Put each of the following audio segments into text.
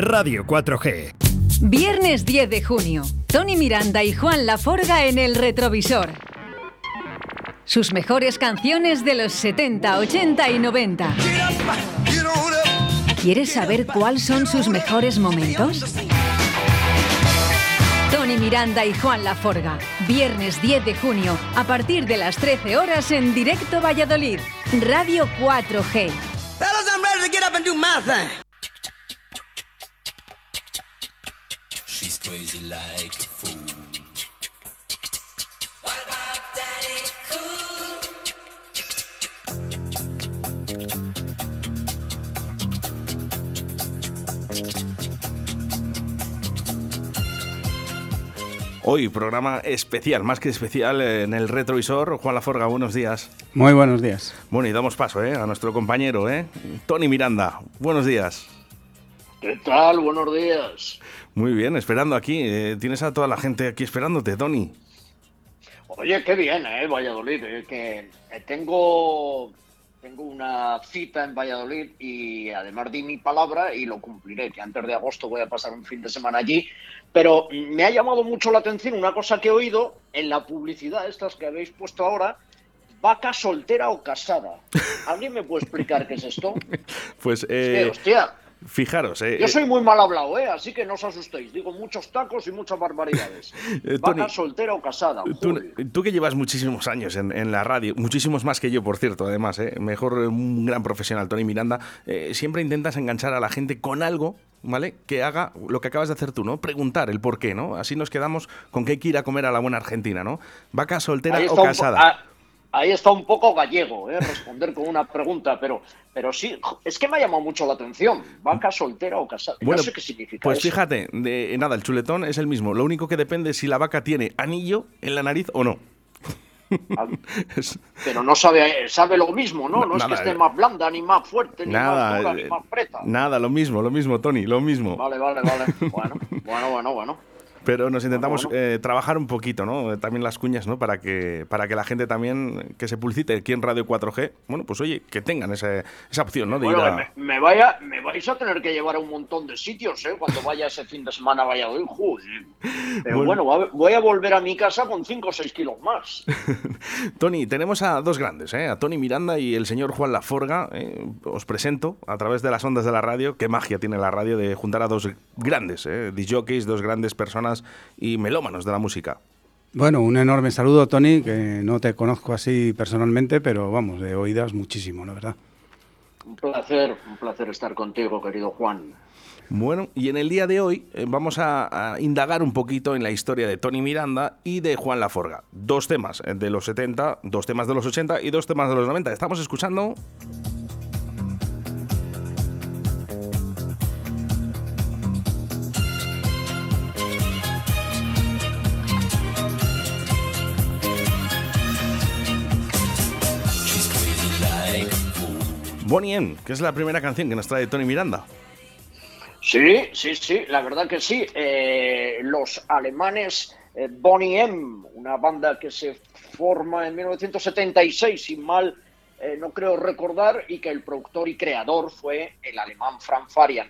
Radio 4G. Viernes 10 de junio. Tony Miranda y Juan Laforga en el retrovisor. Sus mejores canciones de los 70, 80 y 90. ¿Quieres saber cuáles son sus mejores momentos? Tony Miranda y Juan Laforga. Viernes 10 de junio, a partir de las 13 horas en directo Valladolid. Radio 4G. Hoy programa especial, más que especial en el retrovisor. Juan Laforga, buenos días. Muy buenos días. Bueno, y damos paso ¿eh? a nuestro compañero, ¿eh? Tony Miranda. Buenos días. ¿Qué tal? Buenos días. Muy bien, esperando aquí. Eh, tienes a toda la gente aquí esperándote, Tony. Oye, qué bien, ¿eh? Valladolid. Eh, que eh, tengo, tengo una cita en Valladolid y además di mi palabra y lo cumpliré, que antes de agosto voy a pasar un fin de semana allí. Pero me ha llamado mucho la atención una cosa que he oído en la publicidad, estas que habéis puesto ahora, vaca soltera o casada. ¿Alguien me puede explicar qué es esto? Pues, Es que, eh, hostia, fijaros, eh, yo soy muy mal hablado, ¿eh? Así que no os asustéis. Digo muchos tacos y muchas barbaridades. Eh, Vaca Tony, soltera o casada. Tú, que llevas muchísimos años en, en la radio, muchísimos más que yo, por cierto, además, ¿eh? mejor eh, un gran profesional, Tony Miranda, eh, siempre intentas enganchar a la gente con algo, ¿vale? Que haga lo que acabas de hacer tú, ¿no? Preguntar el por qué, ¿no? Así nos quedamos con que hay que ir a comer a la buena Argentina, ¿no? ¿Vaca soltera o casada? Ah, ahí está un poco gallego, ¿eh? responder con una pregunta, pero, pero sí, es que me ha llamado mucho la atención. Vaca soltera o casada. Bueno, no sé qué significa Pues eso. fíjate, de, nada, el chuletón es el mismo. Lo único que depende es si la vaca tiene anillo en la nariz o no. Ah, Pero no sabe, sabe lo mismo, ¿no? No es que esté eh. más blanda, ni más fuerte, ni más dura, ni eh, más preta. nada, lo mismo, lo mismo, Tony, lo mismo. Vale, vale, vale. Bueno, bueno, bueno, bueno. Pero nos intentamos Bueno. eh, trabajar un poquito, ¿no? También las cuñas, ¿no? Para que, para que la gente también que se publicite aquí en Radio 4G, bueno, pues oye, que tengan ese- esa opción, ¿no? De Bueno, ir a... me, me vaya, me vais a tener que llevar a un montón de sitios, ¿eh? Cuando vaya ese fin de semana a Valladolid. Joder. Pero Bueno. voy a volver a mi casa con 5 o 6 kilos más. Tony, tenemos a dos grandes, ¿eh? A Tony Miranda y el señor Juan Laforga. ¿eh? Os presento a través de las ondas de la radio. Qué magia tiene la radio de juntar a dos grandes, ¿eh? Disjockeys, dos grandes personas y melómanos de la música. Bueno, un enorme saludo, Tony, que no te conozco así personalmente, pero vamos, de oídas muchísimo, la verdad. Un placer, un placer estar contigo, querido Juan. Bueno, y en el día de hoy eh, vamos a, a indagar un poquito en la historia de Tony Miranda y de Juan Laforga. Dos temas eh, de los 70, dos temas de los 80 y dos temas de los 90. Estamos escuchando... Bonnie M, que es la primera canción que nos trae Tony Miranda. Sí, sí, sí, la verdad que sí. Eh, los alemanes eh, Bonnie M, una banda que se forma en 1976, sin mal eh, no creo recordar, y que el productor y creador fue el alemán Frank Farian.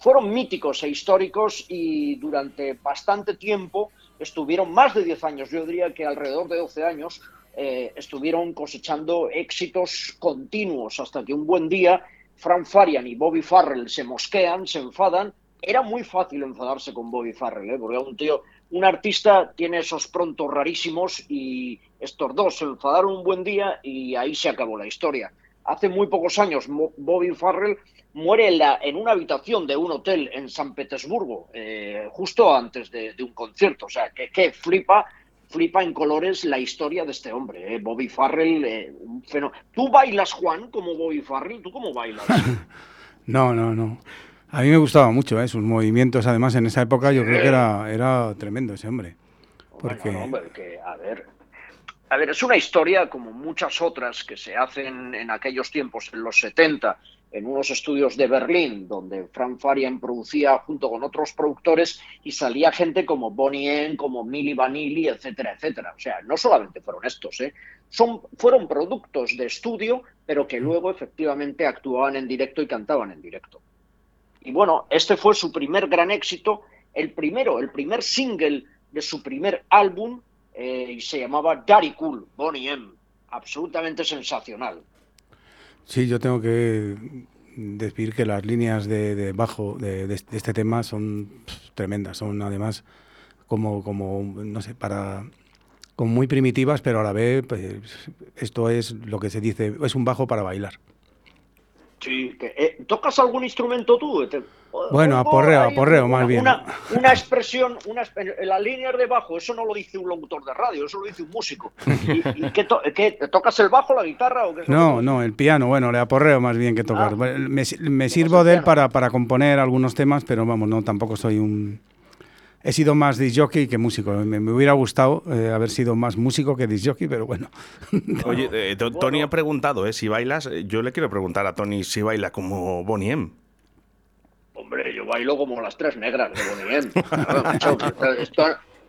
Fueron míticos e históricos y durante bastante tiempo estuvieron más de 10 años, yo diría que alrededor de 12 años, eh, estuvieron cosechando éxitos continuos hasta que un buen día Frank Farian y Bobby Farrell se mosquean, se enfadan. Era muy fácil enfadarse con Bobby Farrell, ¿eh? porque un tío, un artista tiene esos prontos rarísimos y estos dos se enfadaron un buen día y ahí se acabó la historia. Hace muy pocos años Bobby Farrell muere en, la- en una habitación de un hotel en San Petersburgo, eh, justo antes de, de un concierto. O sea, que, que flipa, flipa en colores la historia de este hombre. ¿eh? Bobby Farrell, eh, un fenó- ¿Tú bailas, Juan, como Bobby Farrell? ¿Tú cómo bailas? No, no, no. A mí me gustaba mucho, ¿eh? sus movimientos, además, en esa época yo creo que era, era tremendo ese hombre. Porque, Bueno, hombre, que, a ver, a ver, es una historia como muchas otras que se hacen en aquellos tiempos, en los 70, en unos estudios de Berlín, donde Frank Farian producía junto con otros productores y salía gente como Bonnie M, como Milli Vanilli, etcétera, etcétera. O sea, no solamente fueron estos, ¿eh? Son, fueron productos de estudio, pero que luego efectivamente actuaban en directo y cantaban en directo. Y bueno, este fue su primer gran éxito, el primero, el primer single de su primer álbum, eh, y se llamaba Daddy Cool, Bonnie M. Absolutamente sensacional. Sí, yo tengo que decir que las líneas de, bajo de, este tema son tremendas, son además como, como, no sé, para como muy primitivas, pero a la vez pues, esto es lo que se dice, es un bajo para bailar. Sí, eh, ¿tocas algún instrumento tú? Bueno, aporreo, aporreo más bien. Una, expresión, una, en las líneas de bajo, eso no lo dice un locutor de radio, eso lo dice un músico. ¿Y, qué, tocas el bajo, la guitarra o qué No, no, el piano, bueno, le aporreo más bien que tocar. Ah. me, me sirvo de él para, para componer algunos temas, pero vamos, no, tampoco soy un, he sido más disjockey que músico. Me, hubiera gustado eh, haber sido más músico que disjockey, pero bueno. Oye, eh, Tony ha preguntado eh, si bailas. Yo le quiero preguntar a Tony si baila como Bonnie M. Hombre, yo bailo como las tres negras de Bonnie M.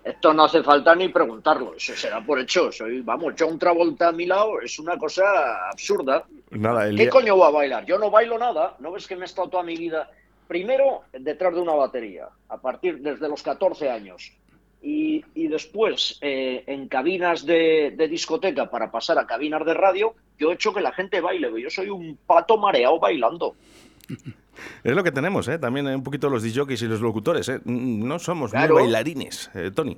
esto, no hace falta ni preguntarlo. Eso será por hecho. Soy, vamos, John Travolta a mi lado es una cosa absurda. Nada, ¿Qué coño va a bailar? Yo no bailo nada. ¿No ves que me he estado toda mi vida primero detrás de una batería, a partir desde los 14 años. Y, después eh, en cabinas de, discoteca para pasar a cabinas de radio, yo he hecho que la gente baile. Yo soy un pato mareado bailando. Es lo que tenemos, ¿eh? también un poquito los DJs y los locutores. ¿eh? No somos muy bailarines, eh, Tony.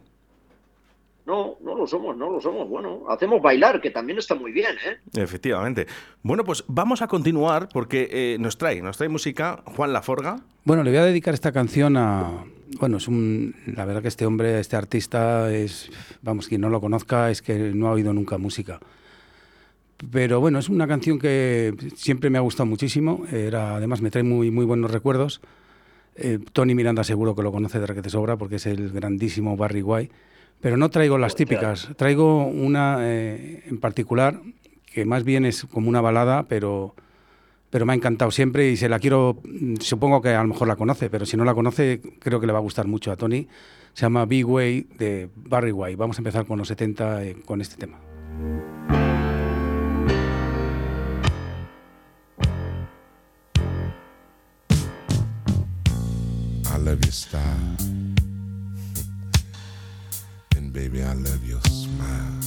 No, no lo somos, no lo somos. Bueno, hacemos bailar, que también está muy bien, ¿eh? Efectivamente. Bueno, pues vamos a continuar porque eh, nos trae, nos trae música Juan Laforga. Bueno, le voy a dedicar esta canción a... Bueno, es un... La verdad que este hombre, este artista es... Vamos, quien no lo conozca es que no ha oído nunca música. Pero bueno, es una canción que siempre me ha gustado muchísimo. Era, además me trae muy, muy buenos recuerdos. Eh, Tony Miranda seguro que lo conoce de te sobra porque es el grandísimo Barry White pero no traigo las típicas, traigo una eh, en particular que más bien es como una balada, pero, pero me ha encantado siempre y se la quiero, supongo que a lo mejor la conoce, pero si no la conoce creo que le va a gustar mucho a Tony. Se llama Big Way de Barry White. Vamos a empezar con los 70 eh, con este tema. Love your style. And baby, I love your smile.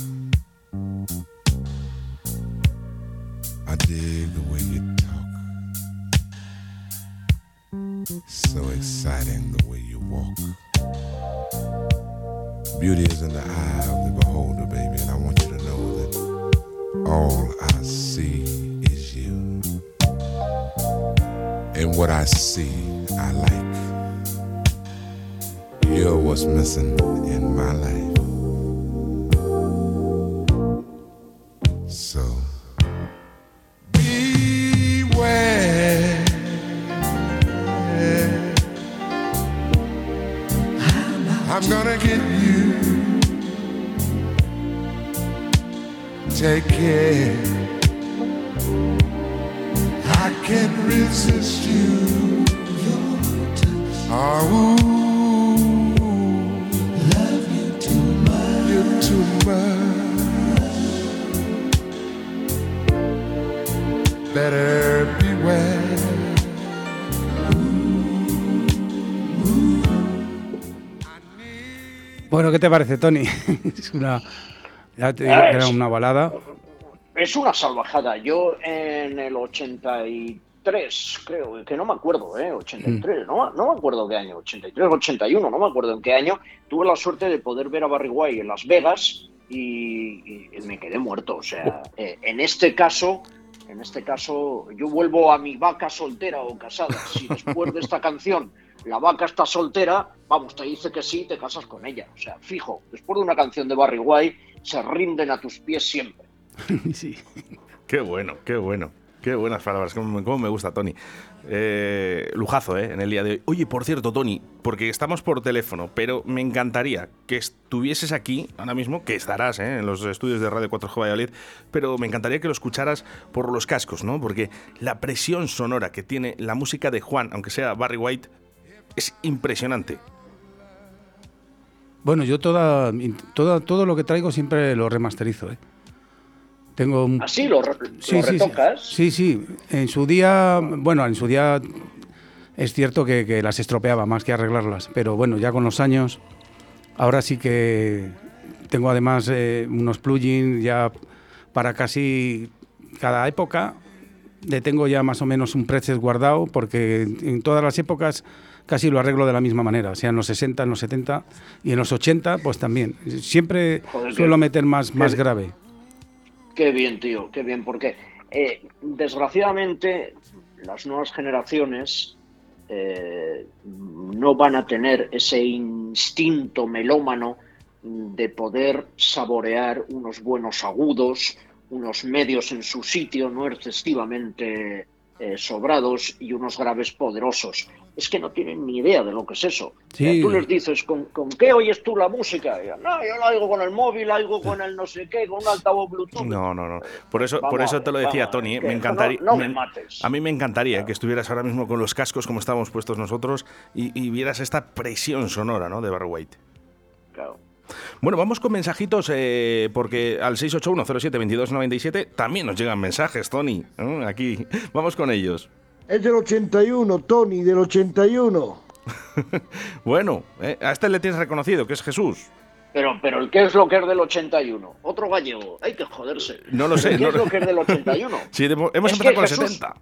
I dig the way you talk. So exciting the way you walk. Beauty is in the eye of the beholder, baby, and I want you to know that all I see is you. And what I see, I like still was missing in my life. So beware. I'm gonna get you. Take care. ¿Qué te parece, Tony? es una ya te digo que era una balada. Es una salvajada. Yo en el 83, creo, que no me acuerdo, ¿eh? 83, no, no me acuerdo qué año, 83, 81, no me acuerdo en qué año, tuve la suerte de poder ver a Barry White en Las Vegas y, me quedé muerto. O sea, eh, en este caso, en este caso, yo vuelvo a mi vaca soltera o casada. Si después de esta canción la vaca está soltera, vamos, te dice que sí, te casas con ella. O sea, fijo, después de una canción de Barry White, se rinden a tus pies siempre. sí. Qué bueno, qué bueno. Qué buenas palabras, cómo, me gusta, Tony. Eh, lujazo, ¿eh? En el día de hoy. Oye, por cierto, Tony, porque estamos por teléfono, pero me encantaría que estuvieses aquí ahora mismo, que estarás ¿eh? en los estudios de Radio 4G Valladolid, pero me encantaría que lo escucharas por los cascos, ¿no? Porque la presión sonora que tiene la música de Juan, aunque sea Barry White, es impresionante. Bueno, yo toda, toda, todo lo que traigo siempre lo remasterizo. ¿eh? Tengo ¿Ah, sí? ¿Lo, sí, retocas? Sí, sí, En su día, bueno, en su día es cierto que, las estropeaba más que arreglarlas, pero bueno, ya con los años, ahora sí que tengo además eh, unos plugins ya para casi cada época, le tengo ya más o menos un preset guardado, porque en todas las épocas casi lo arreglo de la misma manera, sea en los 60, en los 70 y en los 80, pues también. Siempre suelo meter más, más grave. Qué bien, tío, qué bien, porque eh, desgraciadamente las nuevas generaciones eh, no van a tener ese instinto melómano de poder saborear unos buenos agudos, unos medios en su sitio no excesivamente eh, sobrados y unos graves poderosos. Es que no tienen ni idea de lo que es eso. tú les dices, ¿con, qué oyes tú la música? no, yo la oigo con el móvil, la oigo con el no sé qué, con un altavoz Bluetooth. No, no, no. Por eso, por eso te lo decía Tony. Me encantaría. No, me mates. A mí me encantaría que estuvieras ahora mismo con los cascos como estábamos puestos nosotros y, vieras esta presión sonora ¿no? de Barry White. Claro. Bueno, vamos con mensajitos, eh, porque al 681072297 también nos llegan mensajes, Tony. Aquí, vamos con ellos. Es del 81, Tony, del 81. bueno, eh, a este le tienes reconocido, que es Jesús. Pero, pero, ¿qué es lo que es del 81? Otro gallego. Hay que joderse. No lo sé. ¿Qué es lo que es del 81? sí, hemos empezado con el 70.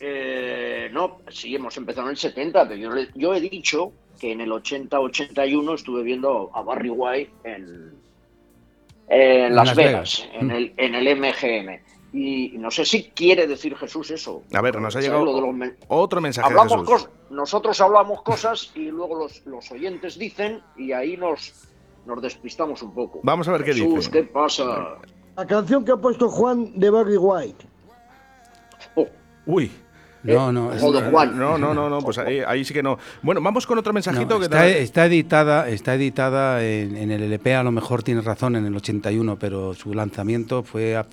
Eh, no, sí, hemos empezado en el 70, pero yo, yo he dicho que en el 80-81 estuve viendo a Barry White en, Las, Vegas, En, el, en el MGM. Y no sé si quiere decir Jesús eso. A ver, nos ha llegado otro mensaje de Jesús. Nosotros hablamos cosas y luego los, los, oyentes dicen y ahí nos, nos despistamos un poco. Vamos a ver qué dice. ¿qué pasa? La canción que ha puesto Juan de Barry White. Oh. Uy. No, no, no, no, no, no, pues ahí, sí que no. Bueno, vamos con otro mensajito que está, está editada, está editada en, el LP, a lo mejor tienes razón, en el 81, pero su lanzamiento fue a,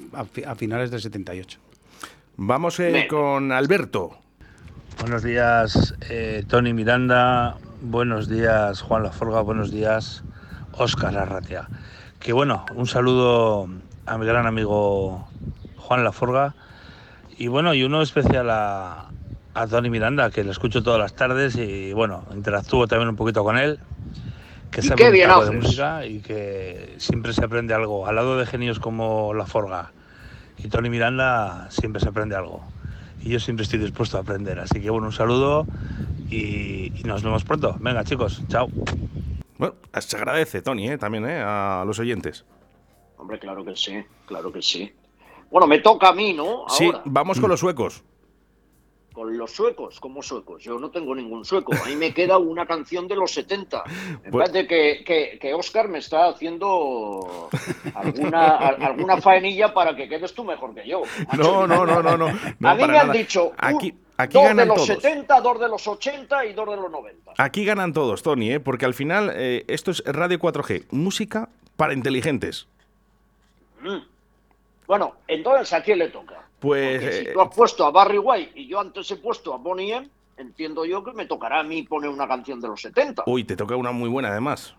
finales del 78. Vamos eh, con Alberto. Buenos días, eh, Tony Miranda. Buenos días, Juan Laforga. Buenos días, Óscar Arratia. Que bueno, un saludo a mi gran amigo Juan Laforga y bueno, y uno especial a, a Tony Miranda, que lo escucho todas las tardes y bueno, interactúo también un poquito con él, que sabe un poco de música y que siempre se aprende algo. Al lado de genios como La Forga y Tony Miranda siempre se aprende algo. Y yo siempre estoy dispuesto a aprender. Así que bueno, un saludo y, nos vemos pronto. Venga chicos, chao. Bueno, se agradece, Tony, ¿eh? también ¿eh? a los oyentes. Hombre, claro que sí, claro que sí. Bueno, me toca a mí, ¿no? Sí, vamos con los suecos. Con los suecos, ¿cómo suecos? Yo no tengo ningún sueco. A mí me queda una canción de los 70. En pues... de que, que, Oscar me está haciendo alguna, alguna faenilla para que quedes tú mejor que yo. No, no, no, no, no. a mí me han dicho aquí, aquí dos de los 70, dos de los 80 y dos de los 90. Aquí ganan todos, Tony, ¿eh? porque al final eh, esto es Radio 4G, música para inteligentes. Mm. Bueno, entonces ¿a quién le toca? Pues. si eh, tú has puesto a Barry White y yo antes he puesto a Bonnie M, entiendo yo que me tocará a mí poner una canción de los 70. Uy, te toca una muy buena además.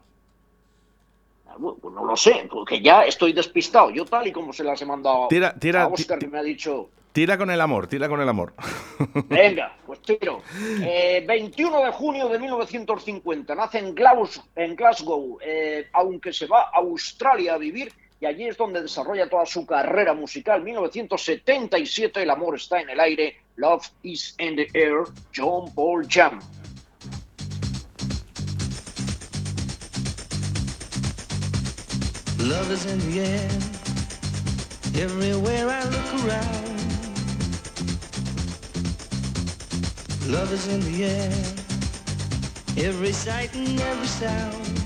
Ah, pues no lo sé, porque ya estoy despistado. Yo tal y como se las he mandado tira, tira, a Oscar que me ha dicho... Tira con el amor, tira con el amor. Venga, pues tiro. 21 eh, de junio de 1950, nace en, Glasgow, eh, aunque se va a Australia a vivir y allí es donde desarrolla toda su carrera musical. 1977, El amor está en el aire, Love is in the air, John Paul Jam. Love is in the air, everywhere I look around. Love is in the air, every sight and every sound.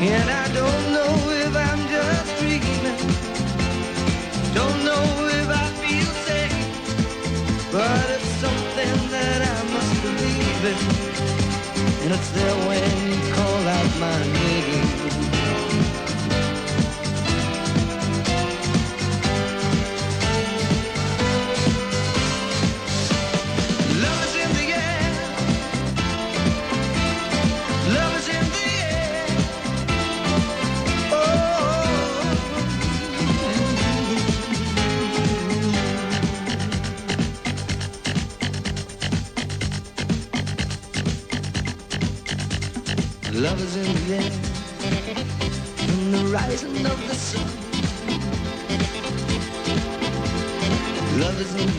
And I don't know if I'm just dreaming. Don't know if I feel safe. But it's something that I must believe in. And it's there when you call out my name.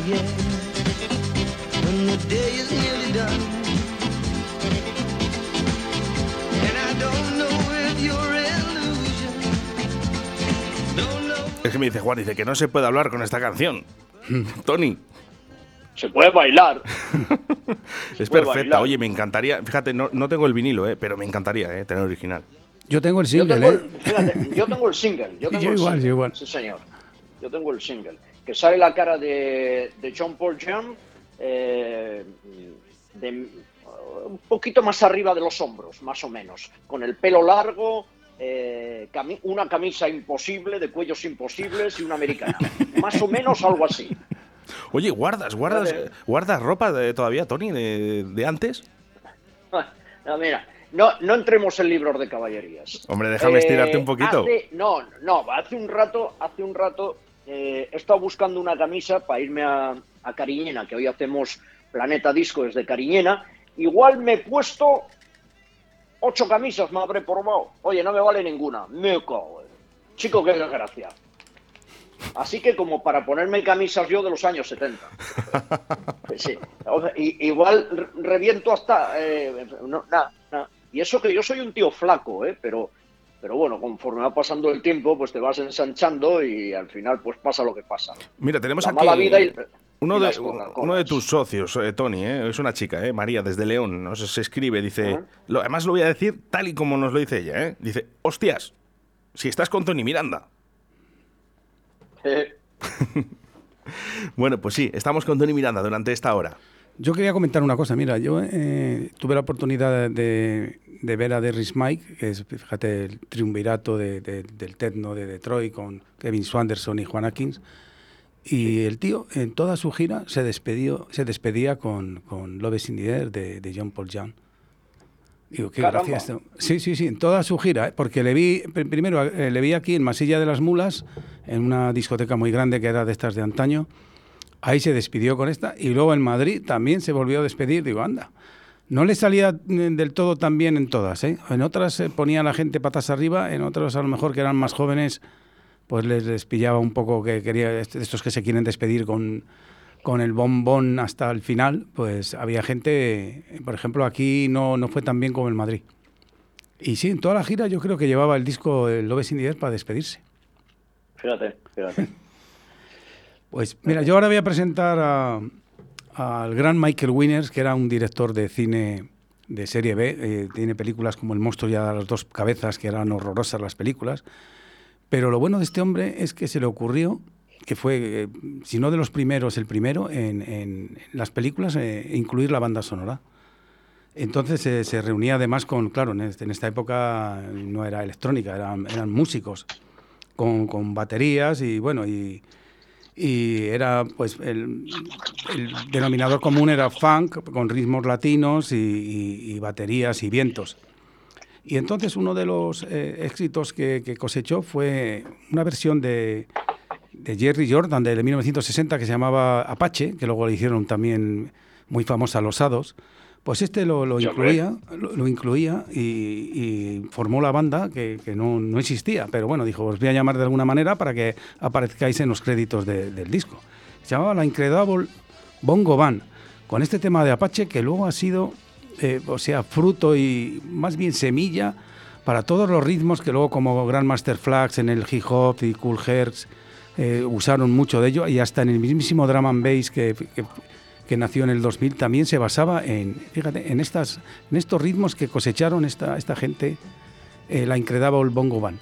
Love is in the air when the day is nearly done. And I don't know if you're illusion. Don't know. Es que me dice Juan, dice que no se puede hablar con esta canción. Tony, Se puede bailar. es puede perfecta. bailar. Oye, me encantaría, fíjate, no, no tengo el vinilo, eh, pero me encantaría eh, tener original. Yo tengo el Yo single, tengo, ¿eh? el, fíjate, yo tengo el single. Yo, tengo Yo el igual, single. yo igual. Sí, señor. Yo tengo el single. Que sale la cara de, de John Paul Young eh, de, un poquito más arriba de los hombros, más o menos. Con el pelo largo, eh, cami- una camisa imposible, de cuellos imposibles y una americana. más o menos algo así. Oye, ¿guardas, guardas, Vale. guardas ropa de, todavía, Tony, de, de antes? No, mira, no, no entremos en libros de caballerías. Hombre, déjame estirarte un poquito. hace- no, no, hace un rato, hace un rato eh, he estado buscando una camisa para irme a, a Cariñena, que hoy hacemos Planeta Disco desde Cariñena. Igual me he puesto ocho camisas, me habré probado. Oye, no me vale ninguna. Me cago. Chico, qué desgracia. Así que como para ponerme camisas yo de los años 70. Sí. Igual re- reviento hasta... eh, no, nada. Y eso que yo soy un tío flaco, ¿eh? Pero, pero bueno, conforme va pasando el tiempo, pues te vas ensanchando y al final pues pasa lo que pasa. Mira, tenemos La aquí mala vida y, uno, y de, uno tus socios, eh, Tony, eh, es una chica, eh, María, desde León, no sé, se escribe, dice, lo- además lo voy a decir tal y como nos lo dice ella, eh, dice, hostias, si estás con Tony Miranda. Bueno, pues sí, estamos con Tony Miranda durante esta hora. Yo quería comentar una cosa. Mira, yo eh, tuve la oportunidad de, de ver a Derris Mike, que es, fíjate, el triunvirato de- de- del techno de Detroit con Kevin Swanderson y Juan Atkins. Y el tío, en toda su gira, se, despedió, se despedía con, con Love is in the Air de, de John Paul Young. Digo, qué Caramba. gracia esto. Sí, sí, sí, en toda su gira, ¿eh? porque le vi, pr- primero eh, le vi aquí en Masilla de las Mulas, en una discoteca muy grande que era de estas de antaño. Ahí se despidió con esta y luego en Madrid también se volvió a despedir. Digo, anda. No le salía mm, del todo tan bien en todas. ¿eh? En otras se ponía la gente patas arriba, en otras a lo mejor que eran más jóvenes, pues les, les pillaba un poco que quería, est- estos que se quieren despedir con, con el bombón hasta el final, pues había gente, eh, por ejemplo, aquí no, no fue tan bien como en Madrid. Y sí, en toda la gira yo creo que llevaba el disco el Love is in the Air para despedirse. fíjate, fíjate. Pues mira, yo ahora voy a presentar a- al gran Michael Winners, que era un director de cine de serie B. eh, tiene películas como El monstruo ya de las dos cabezas, que eran horrorosas las películas. Pero lo bueno de este hombre es que se le ocurrió, que fue, eh, si no de los primeros, el primero, en, en las películas, eh, incluir la banda sonora. Entonces eh, se reunía además con, claro, en, este- en esta época no era electrónica, eran, eran músicos con, con baterías y bueno, y, y era pues el, denominador común era funk con ritmos latinos y, baterías y vientos. Y entonces uno de los eh, éxitos que, que cosechó fue una versión de, de Jerry Jordan de 1960 que se llamaba Apache, que luego le hicieron también muy famosa Los Hados. Pues este lo, incluía, lo, lo incluía y, y formó la banda que, que no, no existía, pero bueno, dijo, os voy a llamar de alguna manera para que aparezcáis en los créditos de- del disco. Se llamaba La Incredible Bongo Band, con este tema de Apache que luego ha sido, eh, o sea, fruto y más bien semilla para todos los ritmos que luego como Grandmaster Flags en el hip hop y Cool Hertz eh, usaron mucho de ello y hasta en el mismísimo drum and bass que, que- que nació en el 2000 también se basaba en, fíjate, en, estas, en estos ritmos que cosecharon esta, esta gente, eh, la Incredible Bongo Band.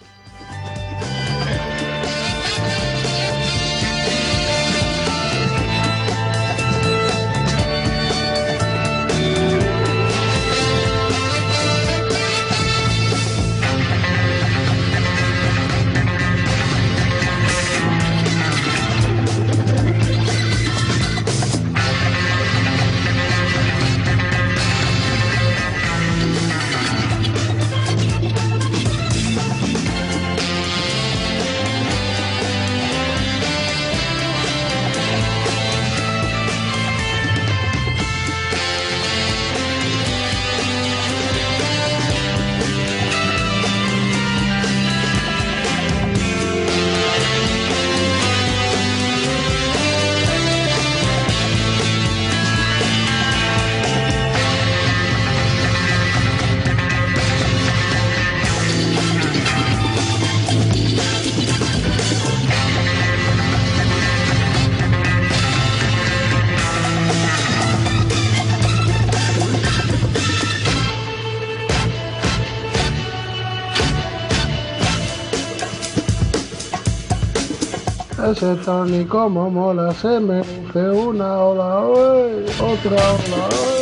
Ese Tony como mola, se me hace una ola, ¡oy! otra ola, ¡oy!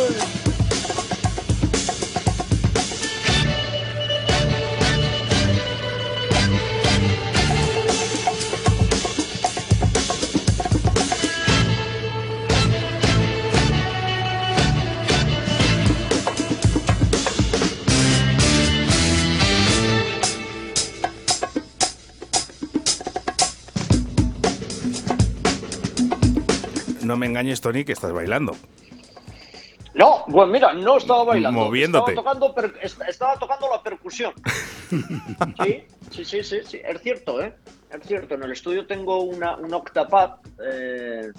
Engañes, Tony, que estás bailando. No, pues mira, no estaba bailando. Moviéndote. Estaba tocando, per- est- estaba tocando la percusión. Sí, sí, sí, sí, sí, es cierto, ¿eh? Es cierto, en el estudio tengo una, un octapad, eh,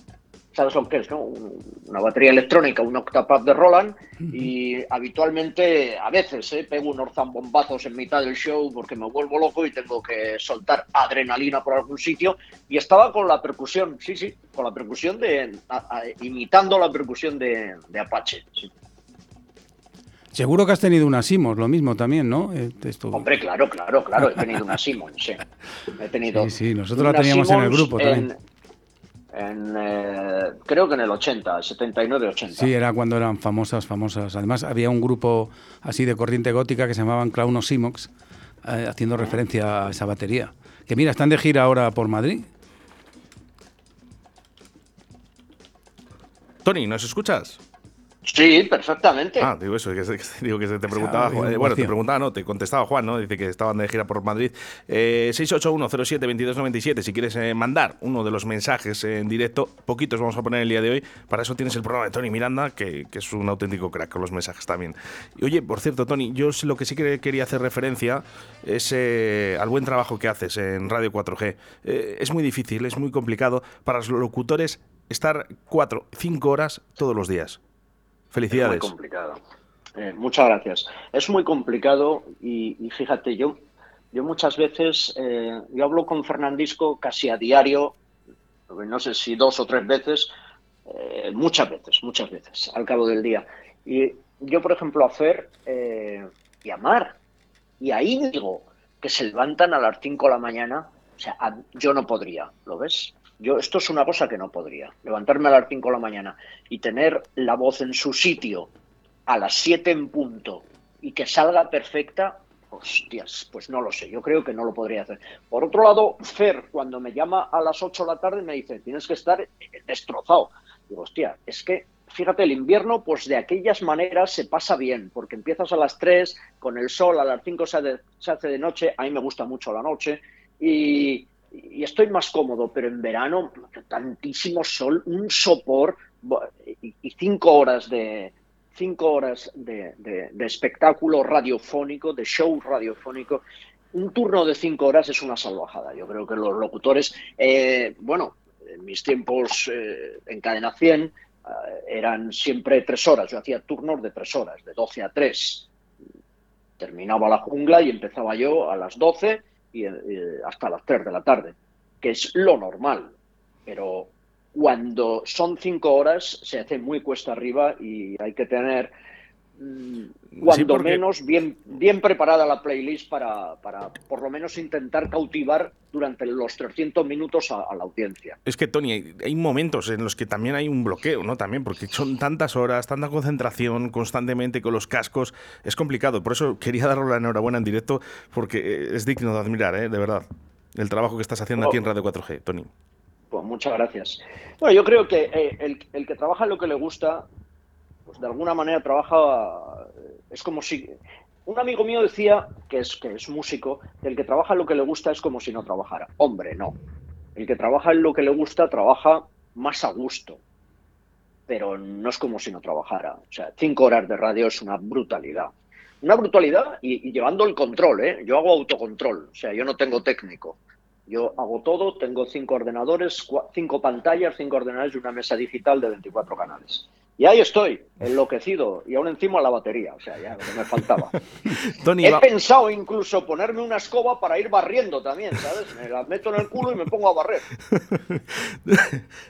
¿sabes lo que es, no? Un- Una batería electrónica, un octapad de Roland, y habitualmente, a veces, ¿eh? pego unos zambombazos en mitad del show porque me vuelvo loco y tengo que soltar adrenalina por algún sitio, y estaba con la percusión, sí, sí, con la percusión de, a- a- imitando la percusión de, de Apache, sí. Seguro que has tenido una Simos, lo mismo también, ¿no? Eh, esto- Hombre, claro, claro, claro. He tenido una Simon, sí. He tenido. Sí, sí, nosotros la teníamos en el grupo también. En, eh, creo que en el 80, 79-80. Sí, era cuando eran famosas, famosas. Además, había un grupo así de corriente gótica que se llamaban Clownos Simox, eh, haciendo referencia a esa batería. Que mira, están de gira ahora por Madrid. Tony, ¿nos escuchas? Sí, perfectamente. Ah, digo eso, que, digo que se te preguntaba, Juan- eh, bueno, te preguntaba, no, te contestaba Juan, ¿no? Dice que estaban de gira por Madrid. Eh, 681072297, si quieres eh, mandar uno de los mensajes en directo, poquitos vamos a poner el día de hoy, para eso tienes el programa de Tony Miranda, que, que es un auténtico crack con los mensajes también. Y oye, por cierto, Tony, yo lo que sí que quería hacer referencia es eh, al buen trabajo que haces en Radio 4G. Eh, es muy difícil, es muy complicado para los locutores estar cuatro, cinco horas todos los días. Felicidades. Es muy complicado. Eh, muchas gracias. Es muy complicado y, y fíjate, yo, yo muchas veces, eh, yo hablo con Fernandisco casi a diario, no sé si dos o tres veces, eh, muchas veces, muchas veces, al cabo del día. Y yo, por ejemplo, a Fer eh, y a Mar y a Íñigo, que se levantan a las 5 de la mañana, o sea, a- yo no podría, ¿lo ves? Yo, esto es una cosa que no podría. Levantarme a las 5 de la mañana y tener la voz en su sitio a las 7 en punto y que salga perfecta, hostias, pues no lo sé, yo creo que no lo podría hacer. Por otro lado, Fer, cuando me llama a las 8 de la tarde, me dice, tienes que estar destrozado. Digo, hostia, es que, fíjate, el invierno, pues de aquellas maneras se pasa bien, porque empiezas a las 3, con el sol, a las 5 se, hace- se hace de noche, a mí me gusta mucho la noche, y, y estoy más cómodo, pero en verano, tantísimo sol, un sopor, y, cinco horas de cinco horas de espectáculo radiofónico, de show radiofónico. Un turno de cinco horas es una salvajada. Yo creo que los locutores, eh, bueno, en mis tiempos eh, en cadena 100 eh, eran siempre tres horas. Yo hacía turnos de tres horas, de 12 a 3. Terminaba la jungla y empezaba yo a las 12 y eh, hasta las 3 de la tarde, que es lo normal. Pero cuando son cinco horas se hace muy cuesta arriba y hay que tener mm, cuando porque- menos bien, bien preparada la playlist para, para por lo menos intentar cautivar durante los 300 minutos a, a la audiencia. Es que, Tony, hay, hay momentos en los que también hay un bloqueo, ¿no? También, porque son tantas horas, tanta concentración constantemente con los cascos, es complicado. Por eso quería darle la enhorabuena en directo, porque eh, es digno de admirar, ¿eh? De verdad, el trabajo que estás haciendo Oh. aquí en Radio 4G, Tony. Pues muchas gracias. Bueno, yo creo que eh, el, el que trabaja en lo que le gusta, pues de alguna manera trabaja, eh, es como si... Un amigo mío decía, que es, que es músico, que el que trabaja en lo que le gusta es como si no trabajara. Hombre, no. El que trabaja en lo que le gusta trabaja más a gusto, pero no es como si no trabajara. O sea, cinco horas de radio es una brutalidad. Una brutalidad y, y llevando el control, ¿eh? Yo hago autocontrol, o sea, yo no tengo técnico. Yo hago todo, tengo cinco ordenadores, cinco pantallas, cinco ordenadores y una mesa digital de 24 canales. Y ahí estoy, enloquecido, y aún encima la batería, o sea, ya lo que me faltaba. Tony, He va- pensado incluso ponerme una escoba para ir barriendo también, ¿sabes? Me la meto en el culo y me pongo a barrer.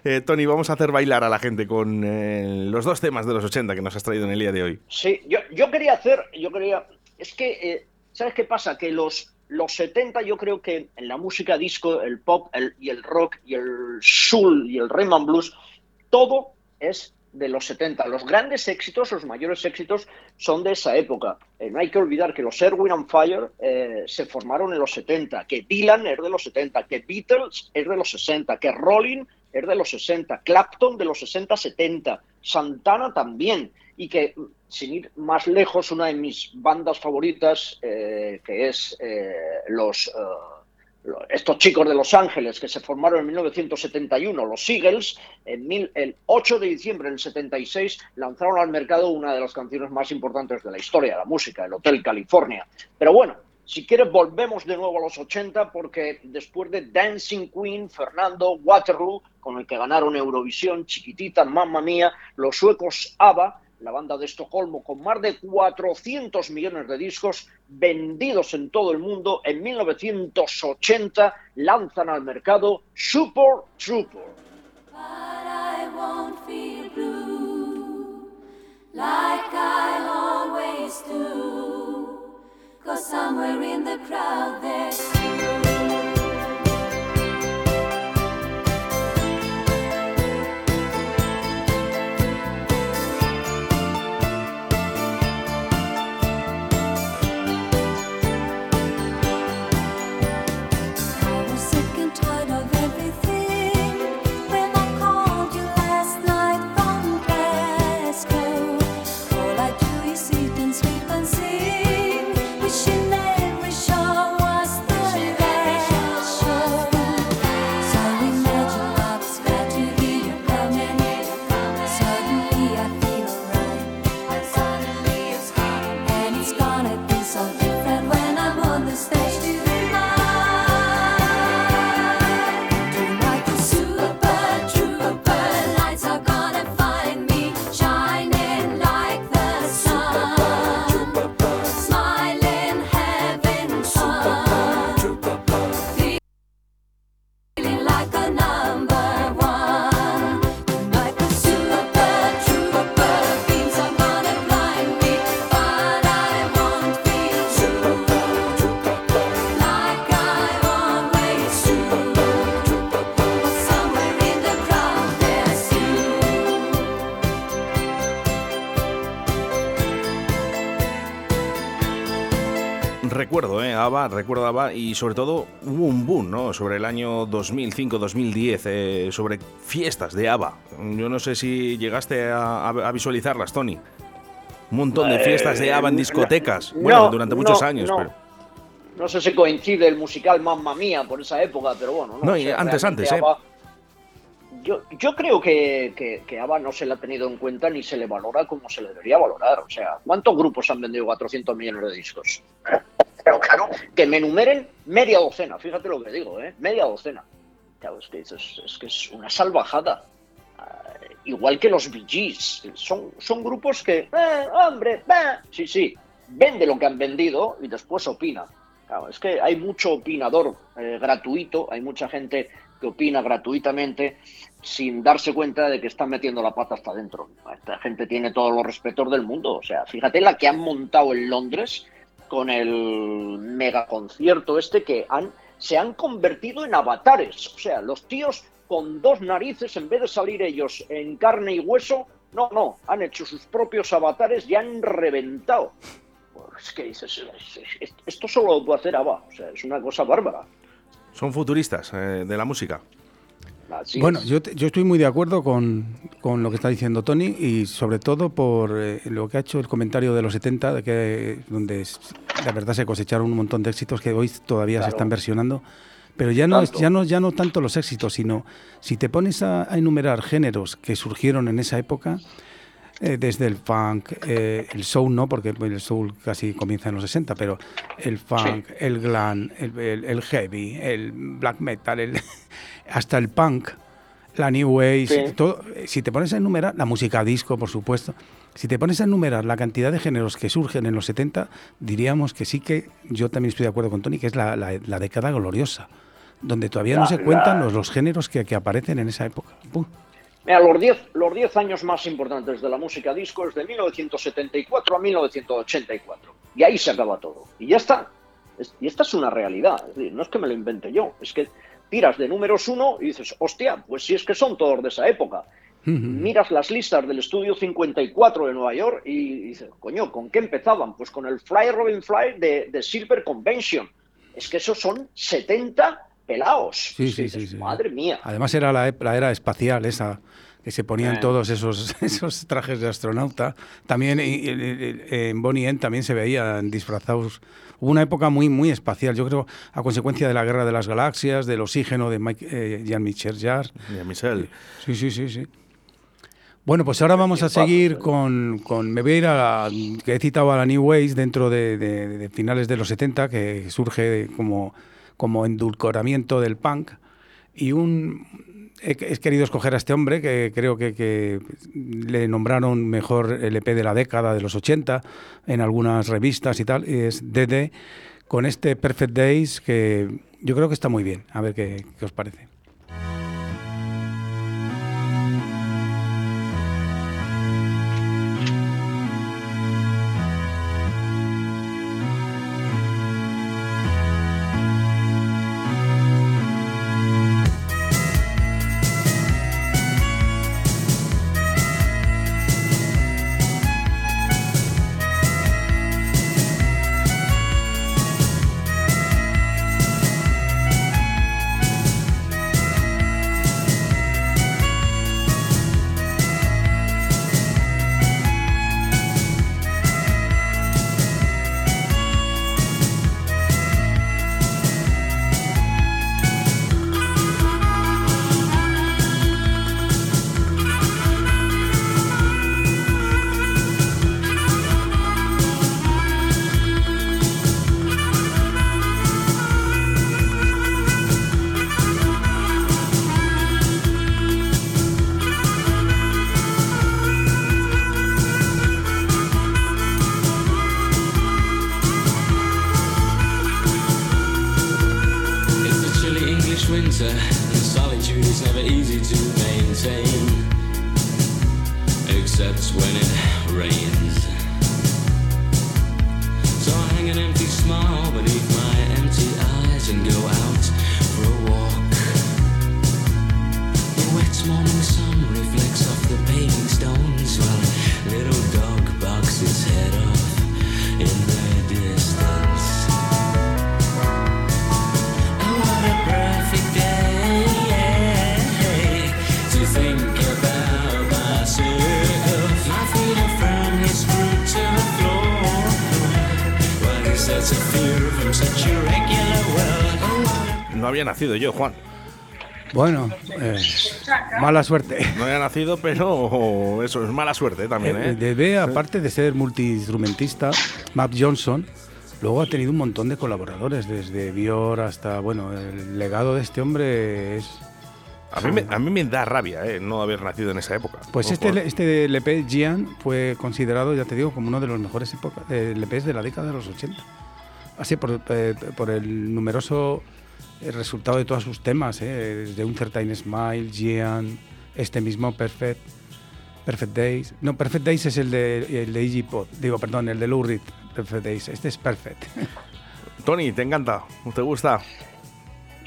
eh, Tony, vamos a hacer bailar a la gente con eh, los dos temas de los 80 que nos has traído en el día de hoy. Sí, yo, yo quería hacer, yo quería, es que, eh, ¿sabes qué pasa? Que los, los 70 yo creo que en la música disco, el pop el- y el rock y el soul y el rhythm and blues, todo es de los 70. Los grandes éxitos, los mayores éxitos son de esa época. Eh, no hay que olvidar que los Erwin and Fire eh, se formaron en los 70, que Dylan es de los 70, que Beatles es de los 60, que Rolling es de los 60, Clapton de los 60-70, Santana también, y que, sin ir más lejos, una de mis bandas favoritas, eh, que es los... lo- estos chicos de Los Ángeles que se formaron en 1971, los Eagles, en el 8 de diciembre del 76 lanzaron al mercado una de las canciones más importantes de la historia de la música, el Hotel California. Pero bueno, si quieres volvemos de nuevo a los 80 porque después de Dancing Queen, Fernando, Waterloo, con el que ganaron Eurovisión, Chiquitita, Mamma Mía, los suecos ABBA, la banda de Estocolmo, con más de 400 millones de discos vendidos en todo el mundo, en 1980 lanzan al mercado Super Trooper. Somewhere in the crowd ¿eh? ABBA y sobre todo hubo un boom, ¿no? Sobre el año 2005-2010, eh, sobre fiestas de ABBA. Yo no sé si llegaste a, visualizarlas, Tony. Un montón de fiestas de ABBA en Eh, discotecas. no, bueno, durante muchos no, años, no. pero... No sé si coincide el musical Mamma Mía por esa época, pero bueno. No, O y sea, antes, antes, ¿eh? ABBA- Yo, yo creo que, que, que ABBA no se le ha tenido en cuenta ni se le valora como se le debería valorar. O sea, ¿cuántos grupos han vendido 400 millones de discos? Pero claro, que me enumeren media docena, fíjate lo que digo, ¿eh? Media docena. Claro, es que es, es que es una salvajada. Ah, igual que los Gees. Son, son grupos que, eh, hombre, bah". sí, sí, vende lo que han vendido y después opina. Claro, es que hay mucho opinador eh, gratuito, hay mucha gente que opina gratuitamente sin darse cuenta de que están metiendo la pata hasta adentro. Esta gente tiene todos los respetos del mundo. O sea, fíjate la que han montado en Londres con el mega concierto este que han, se han convertido en avatares. O sea, los tíos con dos narices, en vez de salir ellos en carne y hueso, no, no, han hecho sus propios avatares y han reventado. Pues, Es que dices, es- es- esto solo lo puede hacer ABBA. O sea, es una cosa bárbara. Son futuristas eh, de la música. Así Bueno, es. yo, te- yo estoy muy de acuerdo con, con lo que está diciendo Tony y sobre todo por eh, lo que ha hecho el comentario de los 70, de que, donde la verdad se cosecharon un montón de éxitos que hoy todavía se están versionando. Pero ya no, es, ya, no, ya no tanto los éxitos, sino si te pones a, a enumerar géneros que surgieron en esa época, eh, desde el funk, eh, el soul no, porque el soul casi comienza en los 60, pero el funk, el glam, el, el- el heavy, el black metal, el, hasta el punk, la new wave, Sí. todo, si te pones a enumerar, la música disco, por supuesto, si te pones a enumerar la cantidad de géneros que surgen en los 70, diríamos que sí que, yo también estoy de acuerdo con Tony, que es la, la- la década gloriosa, donde todavía no se cuentan los, los géneros que, que aparecen en esa época. Pum. Mira, los 10 los 10 años más importantes de la música disco es de 1974 a 1984. Y ahí se acaba todo. Y ya está. Es- Y esta es una realidad, es decir, no es que me lo invente yo, es que tiras de números uno y dices, hostia, pues si es que son todos de esa época. Miras las listas del estudio 54 de Nueva York y dices, coño, ¿con qué empezaban? Pues con el Fly Robin Fly de, de Silver Convention. Es que esos son 70 pelados. Sí, sí, sí. Madre mía. Además era la, ep- la era espacial esa, que se ponían Eh. todos esos, esos trajes de astronauta. También en Bonnie M también se veían disfrazados. Hubo una época muy, muy espacial, yo creo, a consecuencia de la Guerra de las Galaxias, del oxígeno de Mike, eh, Jean-Michel Jarre. Y a Michel. Sí, sí, sí, sí. Bueno, pues ahora vamos a seguir con, con- me voy a ir a la, que he citado a la New Ways dentro de, de- de finales de los 70, que surge como, como endulcoramiento del punk. Y un, he, querido escoger a este hombre, que creo que, que le nombraron mejor LP de la década de los 80 en algunas revistas y tal, y es Dede, con este Perfect Days, que yo creo que está muy bien. A ver qué os parece. Había nacido yo, Juan. Bueno, eh, mala suerte. No había nacido, pero eso es mala suerte también, Eh, ¿eh? Debe, aparte de ser multiinstrumentista, Matt Johnson, luego ha tenido un montón de colaboradores, desde Bior hasta, bueno, el legado de este hombre es... A mí, me, a mí me da rabia, ¿eh? No haber nacido en esa época. Pues este, por- este LP, Gian, fue considerado, ya te digo, como uno de los mejores época- eh, LPs de la década de los 80. Así por, por el numeroso eh, resultado de todos sus temas, eh, de un Certain Smile, Gian, este mismo Perfect, Perfect Days. No, Perfect Days es el de, el de Iggy Pop, digo, perdón, el de Lou Reed, Perfect Days. Este es Perfect. Tony, ¿te encanta? ¿Te gusta?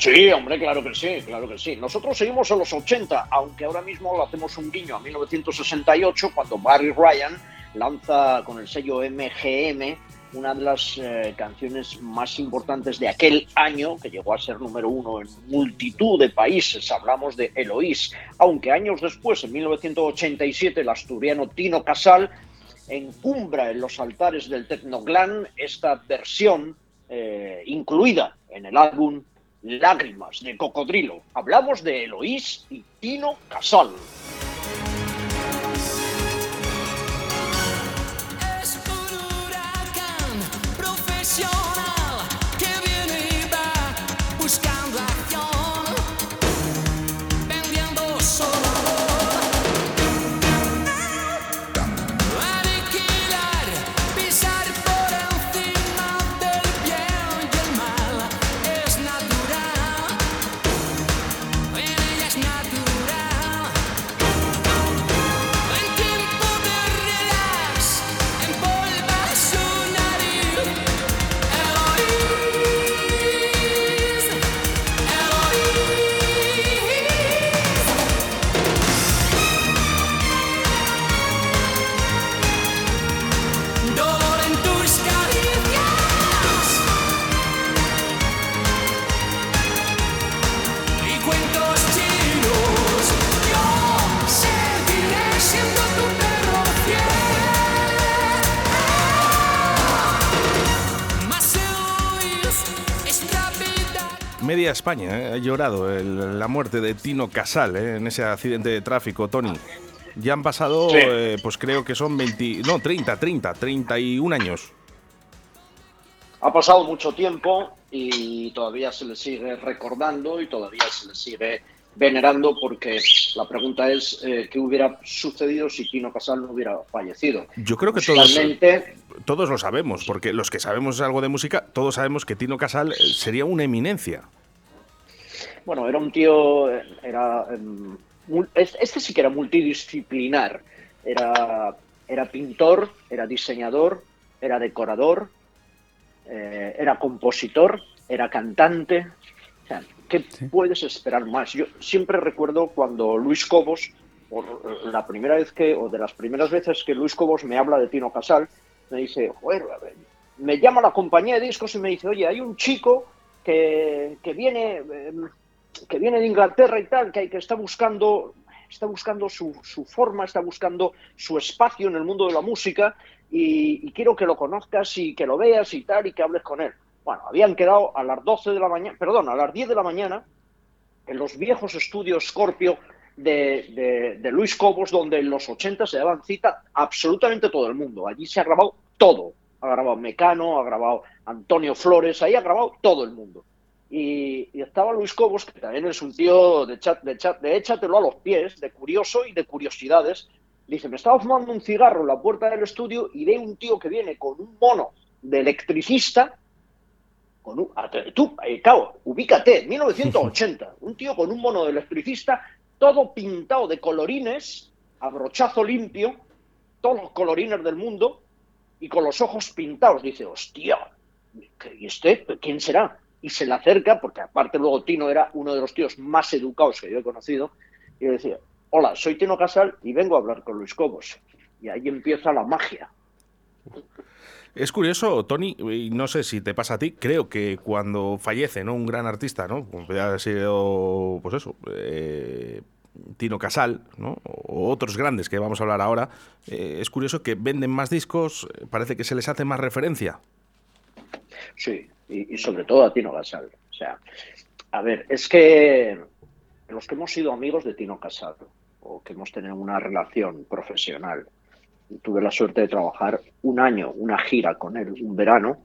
Sí, hombre, claro que sí, claro que sí. Nosotros seguimos en los 80, aunque ahora mismo le hacemos un guiño a 1968, cuando Barry Ryan lanza con el sello MGM una de las eh, canciones más importantes de aquel año, que llegó a ser número uno en multitud de países. Hablamos de Eloís, aunque años después, en 1987, el asturiano Tino Casal encumbra en los altares del Tecnoglan esta versión eh, incluida en el álbum Lágrimas de Cocodrilo. Hablamos de Eloís y Tino Casal. Media España eh, ha llorado el- la muerte de Tino Casal eh, en ese accidente de tráfico, Tony. Ya han pasado, Sí. eh, pues creo que son 20, no, 30, 30, 31 años. Ha pasado mucho tiempo y todavía se le sigue recordando y todavía se le sigue venerando porque la pregunta es eh, qué hubiera sucedido si Tino Casal no hubiera fallecido. Yo creo que todos, lo sabemos, porque los que sabemos algo de música, todos sabemos que Tino Casal sería una eminencia. Bueno, era un tío, era em, este sí que era multidisciplinar. Era, era pintor, era diseñador, era decorador, eh, era compositor, era cantante. O sea, ¿qué puedes esperar más? Yo siempre recuerdo cuando Luis Cobos, por la primera vez que, o de las primeras veces que Luis Cobos me habla de Tino Casal, me dice, joder, a ver", me llama la compañía de discos y me dice, oye, hay un chico que, que viene em, que viene de Inglaterra y tal, que, que está buscando está buscando su, forma, está buscando su espacio en el mundo de la música y, y quiero que lo conozcas y que lo veas y tal y que hables con él. Bueno, habían quedado a las 12 de la mañana, perdón, a las 10 de la mañana en los viejos estudios Scorpio de, de- de Luis Cobos, donde en los 80 se daban cita absolutamente todo el mundo. Allí se ha grabado todo. Ha grabado Mecano, ha grabado Antonio Flores, ahí ha grabado todo el mundo. Y, y estaba Luis Cobos, que también es un tío de, chat, de, chat, de échatelo a los pies, de curioso y de curiosidades. Dice, me estaba fumando un cigarro en la puerta del estudio y ve un tío que viene con un mono de electricista con un, tú, eh, claro, ubícate, 1980, un tío con un mono de electricista, todo pintado de colorines, a brochazo limpio, todos los colorines del mundo, y con los ojos pintados. Dice, hostia, ¿qué- ¿y este? ¿Quién será? Y se le acerca, porque aparte luego Tino era uno de los tíos más educados que yo he conocido, y le decía, hola, soy Tino Casal y vengo a hablar con Luis Cobos. Y ahí empieza la magia. Es curioso, Tony, y no sé si te pasa a ti, creo que cuando fallece ¿no? un gran artista, ¿no? como haber sido, pues eso, eh, Tino Casal, ¿no? o otros grandes que vamos a hablar ahora, eh, es curioso que venden más discos, eh, parece que se les hace más referencia. Sí, y, sobre todo a Tino Casal. O sea, a ver, es que los que hemos sido amigos de Tino Casal o que hemos tenido una relación profesional, tuve la suerte de trabajar un año, una gira con él, un verano,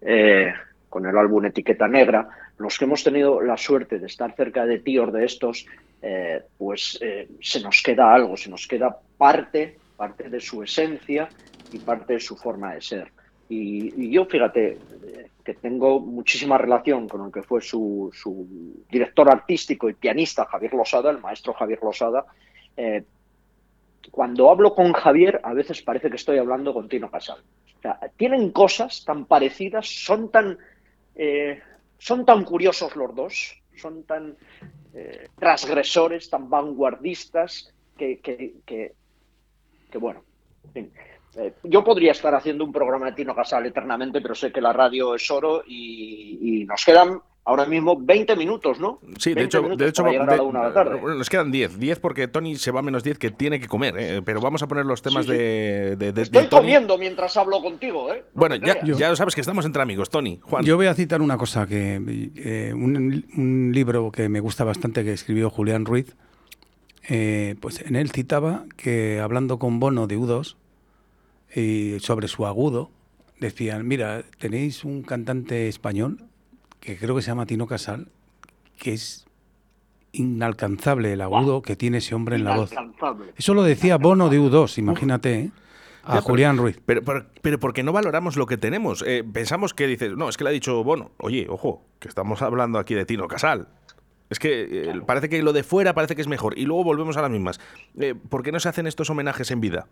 eh, con el álbum Etiqueta Negra. Los que hemos tenido la suerte de estar cerca de tíos de estos, eh, pues eh, se nos queda algo, se nos queda parte, parte de su esencia y parte de su forma de ser. Y, yo, fíjate, eh, que tengo muchísima relación con el que fue su, su director artístico y pianista, Javier Losada, el maestro Javier Losada. eh, cuando hablo con Javier, a veces parece que estoy hablando con Tino Casal. O sea, tienen cosas tan parecidas, son tan, eh, son tan curiosos los dos, son tan transgresores, tan vanguardistas, que, que, que- que, bueno. Eh, yo podría estar haciendo un programa de Tino Casal eternamente, pero sé que la radio es oro y, y nos quedan ahora mismo 20 minutos, ¿no? Sí, de 20 hecho, de hecho de- una de la tarde. bueno, nos quedan 10. 10 porque Tony se va a menos 10 que tiene que comer, ¿eh? pero vamos a poner los temas Sí, sí. de, de- de- Estoy de Tony. comiendo mientras hablo contigo, ¿eh? No Bueno, ya, ya sabes que estamos entre amigos, Tony. Juan. Yo voy a citar una cosa que eh, un, un libro que me gusta bastante que escribió Julián Ruiz. eh, pues en él citaba que hablando con Bono de U2 y sobre su agudo, decían, mira, tenéis un cantante español que creo que se llama Tino Casal, que es inalcanzable el agudo que tiene ese hombre en la voz. Inalcanzable. Eso lo decía Bono de U2, imagínate, ¿eh? a Ya, pero- Julián Ruiz. Pero, pero, pero porque no valoramos lo que tenemos. Eh, pensamos que dices, no, es que le ha dicho Bono. Oye, ojo, que estamos hablando aquí de Tino Casal. Es que eh, parece que lo de fuera parece que es mejor. Y luego volvemos a las mismas. Eh, ¿Por qué no se hacen estos homenajes en vida?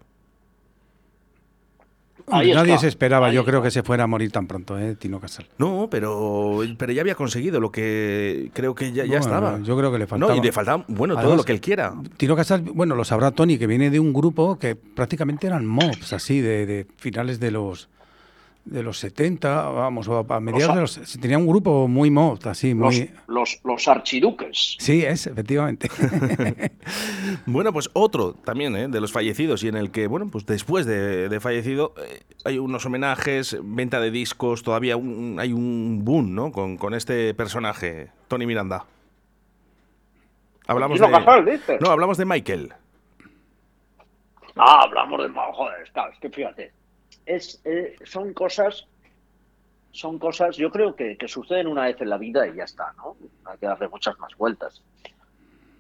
Ahí Nadie está, se esperaba, ahí yo creo que se fuera a morir tan pronto, ¿eh? Tino Casal. No, pero, pero ya había conseguido lo que creo que ya, estaba. Yo creo que le faltaba. No, y le faltaba, bueno, todo lo que él quiera. Tino Casal, bueno, lo sabrá Tony, que viene de un grupo que prácticamente eran mobs, así, de, de finales de los de los 70, vamos, a mediados de los... Tenía un grupo muy mod, así, Los, muy... los, los archiduques. Sí, es, efectivamente. Bueno, pues otro también ¿eh? de los fallecidos y en el que, bueno, pues después de, de fallecido eh, hay unos homenajes, venta de discos, todavía un- hay un boom, ¿no? Con, con este personaje, Tony Miranda. Hablamos de... Casal. No, hablamos de Michael. Ah, hablamos de... Joder, claro, es que fíjate. Es, eh, son cosas... Son cosas, yo creo que, que suceden una vez en la vida y ya está, ¿no? Hay que darle muchas más vueltas.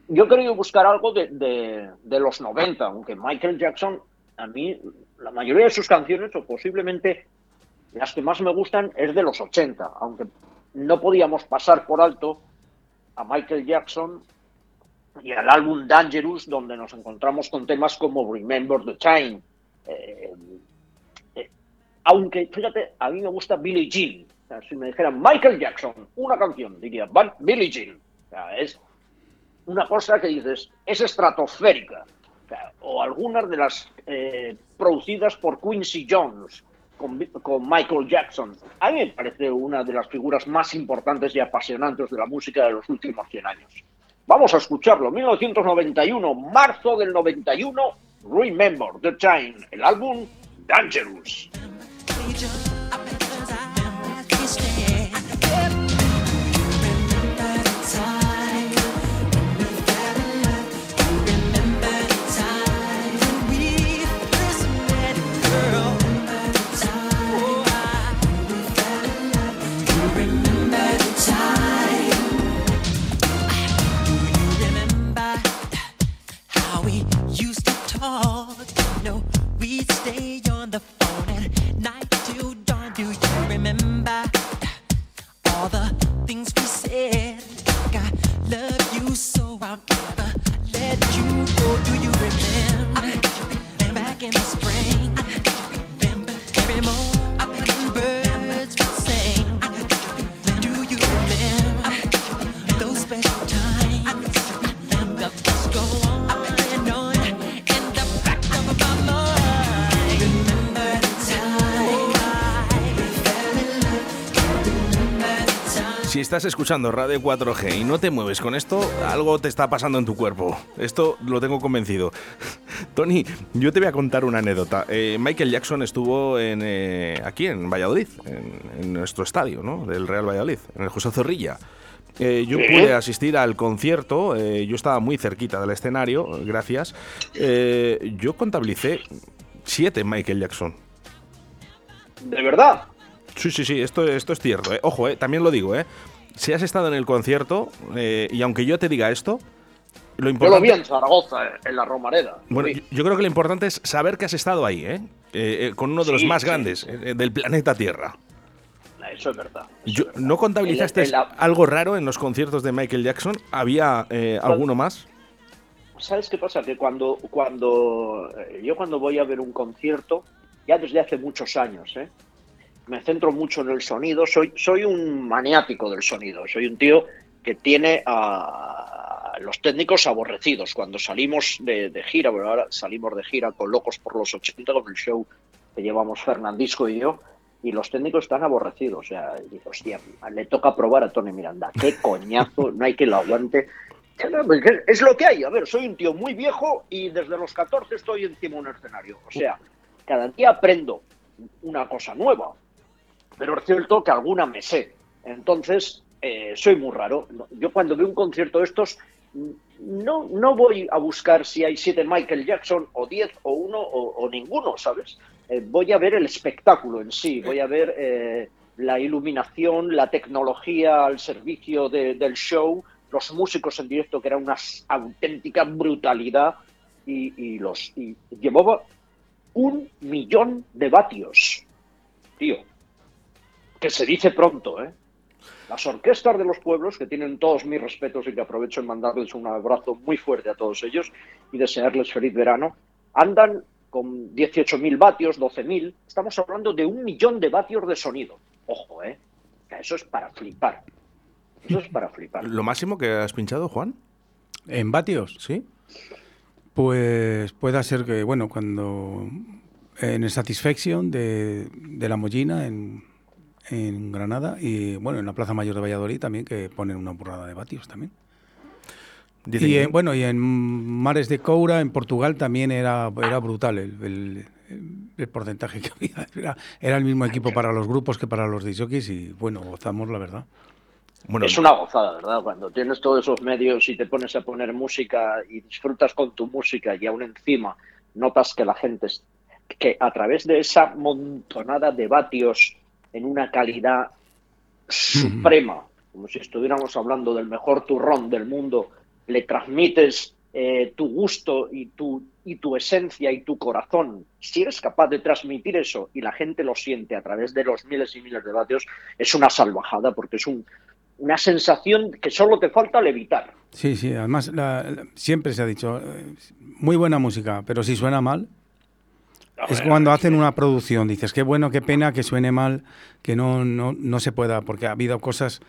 Yo querido buscar algo de, de- los 90, aunque Michael Jackson, a mí, la mayoría de sus canciones, o posiblemente las que más me gustan, es de los 80, aunque no podíamos pasar por alto a Michael Jackson y al álbum Dangerous, donde nos encontramos con temas como Remember the Time. Eh, aunque, fíjate, a mí me gusta Billie Jean. O sea, si me dijeran Michael Jackson, una canción, diría "Van- Billie Jean. Es una cosa que dices, es estratosférica. O, sea, algunas de las eh, producidas por Quincy Jones con, con Michael Jackson. A mí me parece una de las figuras más importantes y apasionantes de la música de los últimos 100 años. Vamos a escucharlo. 1991, marzo del 91, Remember the Time, el álbum Dangerous. How we used to talk. No, we'd stay on the phone at remember all the things we said? I love you so I'll never let you go. Do you remember back in the spring? Si estás escuchando Radio 4G y no te mueves con esto, algo te está pasando en tu cuerpo. Esto lo tengo convencido. Tony, yo te voy a contar una anécdota. Eh, Michael Jackson estuvo en, eh, aquí en Valladolid, en, en nuestro estadio, ¿no? Del Real Valladolid, en el José Zorrilla. Eh, yo pude asistir al concierto, eh, yo estaba muy cerquita del escenario, gracias. Yo contabilicé siete Michael Jackson. ¿De verdad? Sí, sí, sí, esto, esto es cierto. ¿eh? Ojo, ¿eh? también lo digo, ¿eh? Si has estado en el concierto, eh, y aunque yo te diga esto, lo Yo lo importante... vi en Zaragoza, eh, en la Romareda. Bueno, yo- yo creo que lo importante es saber que has estado ahí, ¿eh? Eh, eh, con uno de los más sí. grandes eh, del planeta Tierra. Eso es verdad. eso Yo- es verdad. ¿No contabilizaste algo raro en los conciertos de Michael Jackson? ¿Había alguno más? ¿Sabes qué pasa? Que cuando, cuando yo cuando voy a ver un concierto, ya desde hace muchos años, ¿eh? Me centro mucho en el sonido, soy, soy un maniático del sonido, soy un tío que tiene a los técnicos aborrecidos. Cuando salimos de, gira, bueno, ahora salimos de gira con Locos por los 80, con el show que llevamos Fernandisco y yo, y los técnicos están aborrecidos. O sea, hostia, le toca probar a Tony Miranda. Qué coñazo, no hay que lo aguante. Pues, ¿qué- Es lo que hay. A ver, soy un tío muy viejo y desde los 14 estoy encima de un escenario. O sea, cada día aprendo una cosa nueva. Pero es cierto que alguna me sé. Entonces, eh, soy muy raro. Yo cuando veo un concierto de estos, no, no voy a buscar si hay siete Michael Jackson o diez o uno o, ninguno, ¿sabes? Eh, voy a ver el espectáculo en sí, voy a ver eh, la iluminación, la tecnología al servicio de- del show, los músicos en directo, que era una auténtica brutalidad, y, y los y llevaba un millón de vatios, tío, que se dice pronto, ¿eh? Las orquestas de los pueblos, que tienen todos mis respetos y que aprovecho en mandarles un abrazo muy fuerte a todos ellos y desearles feliz verano, andan con 18.000 vatios, 12.000. Estamos hablando de un millón de vatios de sonido. Ojo, ¿eh? Eso es para flipar. Eso es para flipar. ¿Lo máximo que has pinchado, Juan? ¿En vatios? Sí. Pues puede ser que, bueno, cuando en el Satisfaction de, de La Mollina, en, en Granada, y bueno, en la Plaza Mayor de Valladolid también, que ponen una burrada de vatios también. Dicen y en, bueno, y en Mares de Coura, en Portugal, también era, era brutal el, el- el porcentaje que había. Era, era el mismo equipo para los grupos que para los disjockeys y bueno, gozamos, la verdad. Bueno, es una gozada, ¿verdad? Cuando tienes todos esos medios y te pones a poner música y disfrutas con tu música y aún encima notas que la gente, que a través de esa montonada de vatios en una calidad suprema, como si estuviéramos hablando del mejor turrón del mundo, le transmites eh, tu gusto y tu, y tu esencia y tu corazón. Si eres capaz de transmitir eso y la gente lo siente a través de los miles y miles de vatios, es una salvajada porque es un, una sensación que solo te falta levitar. Sí, sí, además siempre se ha dicho, eh, muy buena música, pero si suena mal, es cuando hacen una producción, dices, qué bueno, qué pena que suene mal, que no, no, no se pueda, porque ha habido cosas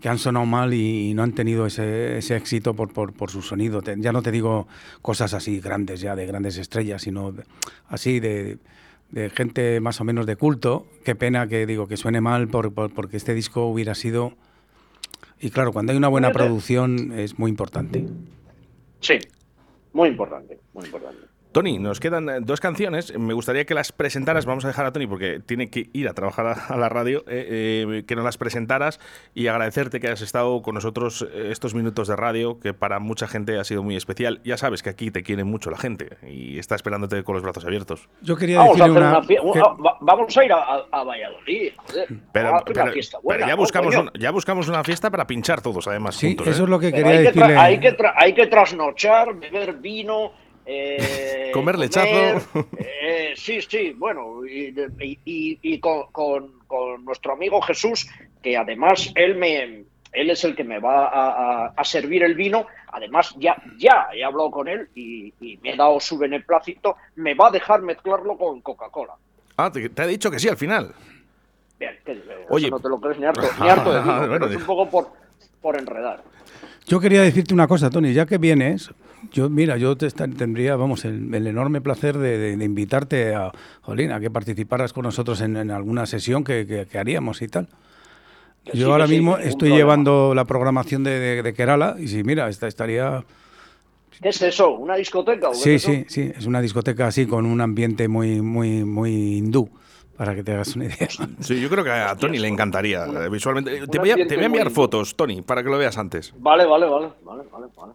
que han sonado mal y, no han tenido ese, ese éxito por, por, por su sonido. Ya no te digo cosas así grandes, ya de grandes estrellas, sino así de, de gente más o menos de culto. Qué pena que digo que suene mal por, por- porque este disco hubiera sido... Y claro, cuando hay una buena producción es muy importante. Sí, muy importante, muy importante. Tony, nos quedan eh, dos canciones. Me gustaría que las presentaras. Vamos a dejar a Tony porque tiene que ir a trabajar a, a la radio. eh, eh, que nos las presentaras y agradecerte que hayas estado con nosotros estos minutos de radio, que para mucha gente ha sido muy especial. Ya sabes que aquí te quiere mucho la gente y está esperándote con los brazos abiertos. Yo quería Vamos a, hacer una... una que- va- vamos a ir a, a- a Valladolid, joder. Pero, a una pero- fiesta pero buena, ya, ¿no, buscamos coño? un- ya buscamos una fiesta para pinchar todos, además. Sí, juntos, eso ¿eh? es lo que Pero quería hay, que decirle. hay, que tra- hay que trasnochar, beber vino. Eh, Comer lechazo. eh, sí, sí, bueno, y, y- y- y con, con- con nuestro amigo Jesús, que además él me. Él es el que me va a, a- a servir el vino. Además, ya, ya he hablado con él y, y me he dado su beneplácito. Me va a dejar mezclarlo con Coca-Cola. Ah, te, te ha dicho que sí al final. Bien, que- eso Oye. no te lo crees ni harto, ni harto de vino, Bueno, pero es un poco por, por enredar. Yo quería decirte una cosa, Tony, ya que vienes, yo mira, yo te tendría, vamos, el, el enorme placer de, de- de invitarte a, Jolín, a que participaras con nosotros en, en alguna sesión que, que- que haríamos y tal. Que Yo sí, ahora sí, mismo estoy llevando la programación de, de- de Kerala y si mira, esta, estaría... ¿Qué es eso? ¿Una discoteca? o Sí, es sí, sí, es una discoteca así con un ambiente muy, muy, muy hindú, para que te hagas una idea. Sí, yo creo que a Tony le encantaría eh, visualmente. Te voy, a, te voy a enviar fotos, Tony, para que lo veas antes. Vale, vale, vale, vale, vale, vale.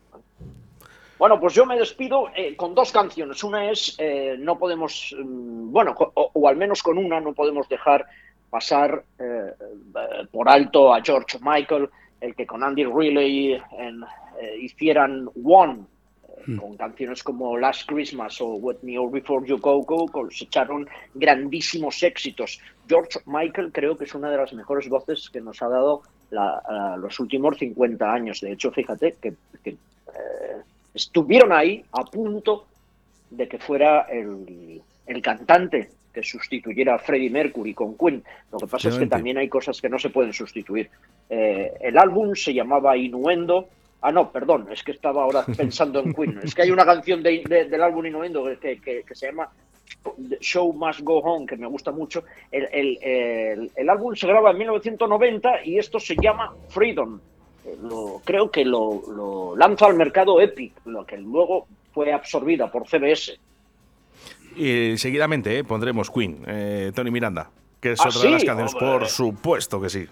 Bueno, pues yo me despido eh, con dos canciones. Una es, eh, no podemos, mm, bueno, o, o al menos con una no podemos dejar pasar eh, por alto a George Michael, el que con Andy Riley en, hicieran One, eh, con canciones como Last Christmas o With Me or Before You Go Go, cosecharon grandísimos éxitos. George Michael creo que es una de las mejores voces que nos ha dado la- los últimos 50 años. De hecho, fíjate que, que, eh, estuvieron ahí a punto de que fuera el, el cantante que sustituyera a Freddie Mercury con Queen. Lo que pasa es que también hay cosas que no se pueden sustituir. Eh, el álbum se llamaba Innuendo. Ah, no, perdón, es que estaba ahora pensando en Queen. Es que hay una canción de- de- del álbum Innuendo que, que- que se llama The Show Must Go On, que me gusta mucho. El, el- el- el álbum se graba en 1990 y esto se llama Freedom. Lo- creo que lo, lo lanza al mercado Epic, lo que luego fue absorbida por CBS. Y seguidamente eh, pondremos Queen, eh, Tony Miranda, que es ¿Ah, otra de las canciones, Hombre. por supuesto que sí.